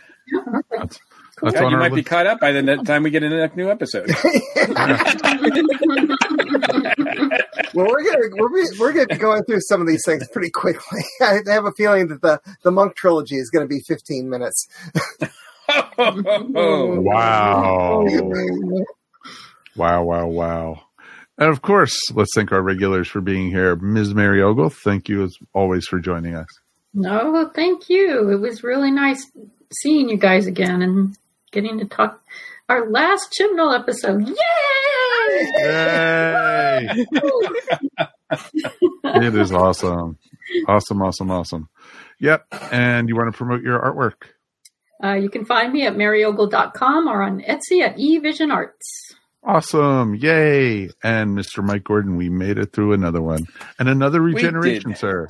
That's, that's Yeah, on you our might be caught up by the ne- time we get into a new episode. Well, we're gonna we're, we're gonna be going through some of these things pretty quickly. I have a feeling that the the monk trilogy is going to be 15 minutes. Wow. Wow, wow, wow. And of course, let's thank our regulars for being here. Ms. Mary Ogle, thank you as always for joining us. No, thank you. It was really nice seeing you guys again and getting to talk our last Chibnall episode. Yay! Yay! it is awesome. Awesome, awesome, awesome. Yep. And you want to promote your artwork? Uh, you can find me at maryogle.com or on Etsy at eVision Arts. Awesome. Yay. And Mr. Mike Gordon, we made it through another one. And another regeneration, sir.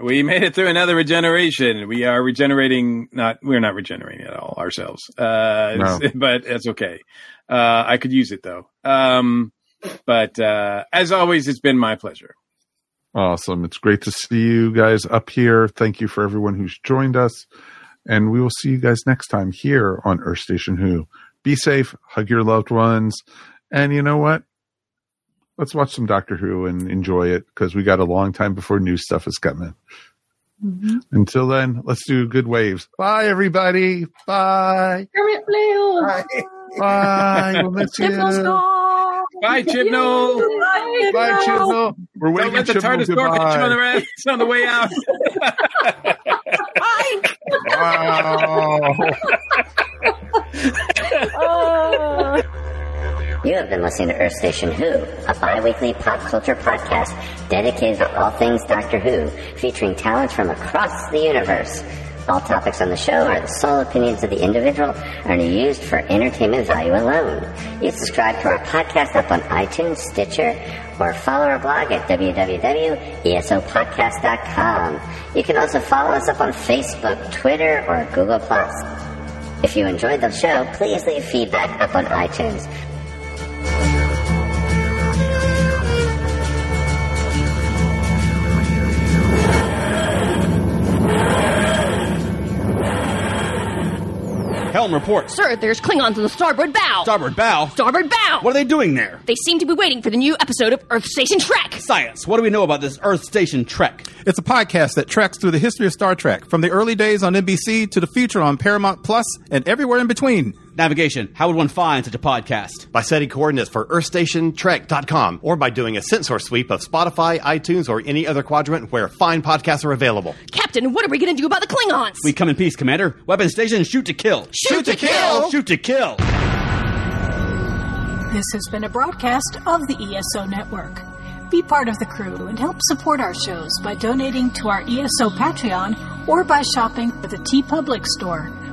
We made it through another regeneration. We are regenerating. Not we're not regenerating at all ourselves. Uh, No. but that's okay. Uh, I could use it though. Um, but uh, as always, it's been my pleasure. Awesome. It's great to see you guys up here. Thank you for everyone who's joined us. And we will see you guys next time here on Earth Station Who. Be safe, hug your loved ones. And you know what? Let's watch some Doctor Who and enjoy it because we got a long time before new stuff is coming. Mm-hmm. Until then, let's do good waves. Bye, everybody. Bye. Kermit Flail. Bye. Bye. We'll miss you. Chibnall's. Bye, Chibnall. Bye, Chibnall. We're Don't waving let the TARDIS door catch you on the, goodbye. ra- on the way out. Bye. Wow. Oh. You have been listening to Earth Station Who, a bi-weekly pop culture podcast dedicated to all things Doctor Who, featuring talents from across the universe. All topics on the show are the sole opinions of the individual and are used for entertainment value alone. You can subscribe to our podcast up on iTunes, Stitcher, or follow our blog at www.esopodcast.com. You can also follow us up on Facebook, Twitter, or Google+. If you enjoyed the show, please leave feedback up on iTunes. Helm report. Sir, there's Klingons on the starboard bow. Starboard bow. Starboard bow. What are they doing there? They seem to be waiting for the new episode of Earth Station Trek. Science. What do we know about this Earth Station Trek? It's a podcast that tracks through the history of Star Trek, from the early days on NBC to the future on Paramount Plus and everywhere in between. Navigation. How would one find such a podcast? by setting coordinates for earthstationtrek.com or by doing a sensor sweep of Spotify, iTunes, or any other quadrant where fine podcasts are available. Captain, what are we going to do about the Klingons? We come in peace, Commander. Weapon station, shoot to kill. Shoot to kill! Shoot to kill! This has been a broadcast of the ESO Network. Be part of the crew and help support our shows by donating to our ESO Patreon or by shopping at the TeePublic store,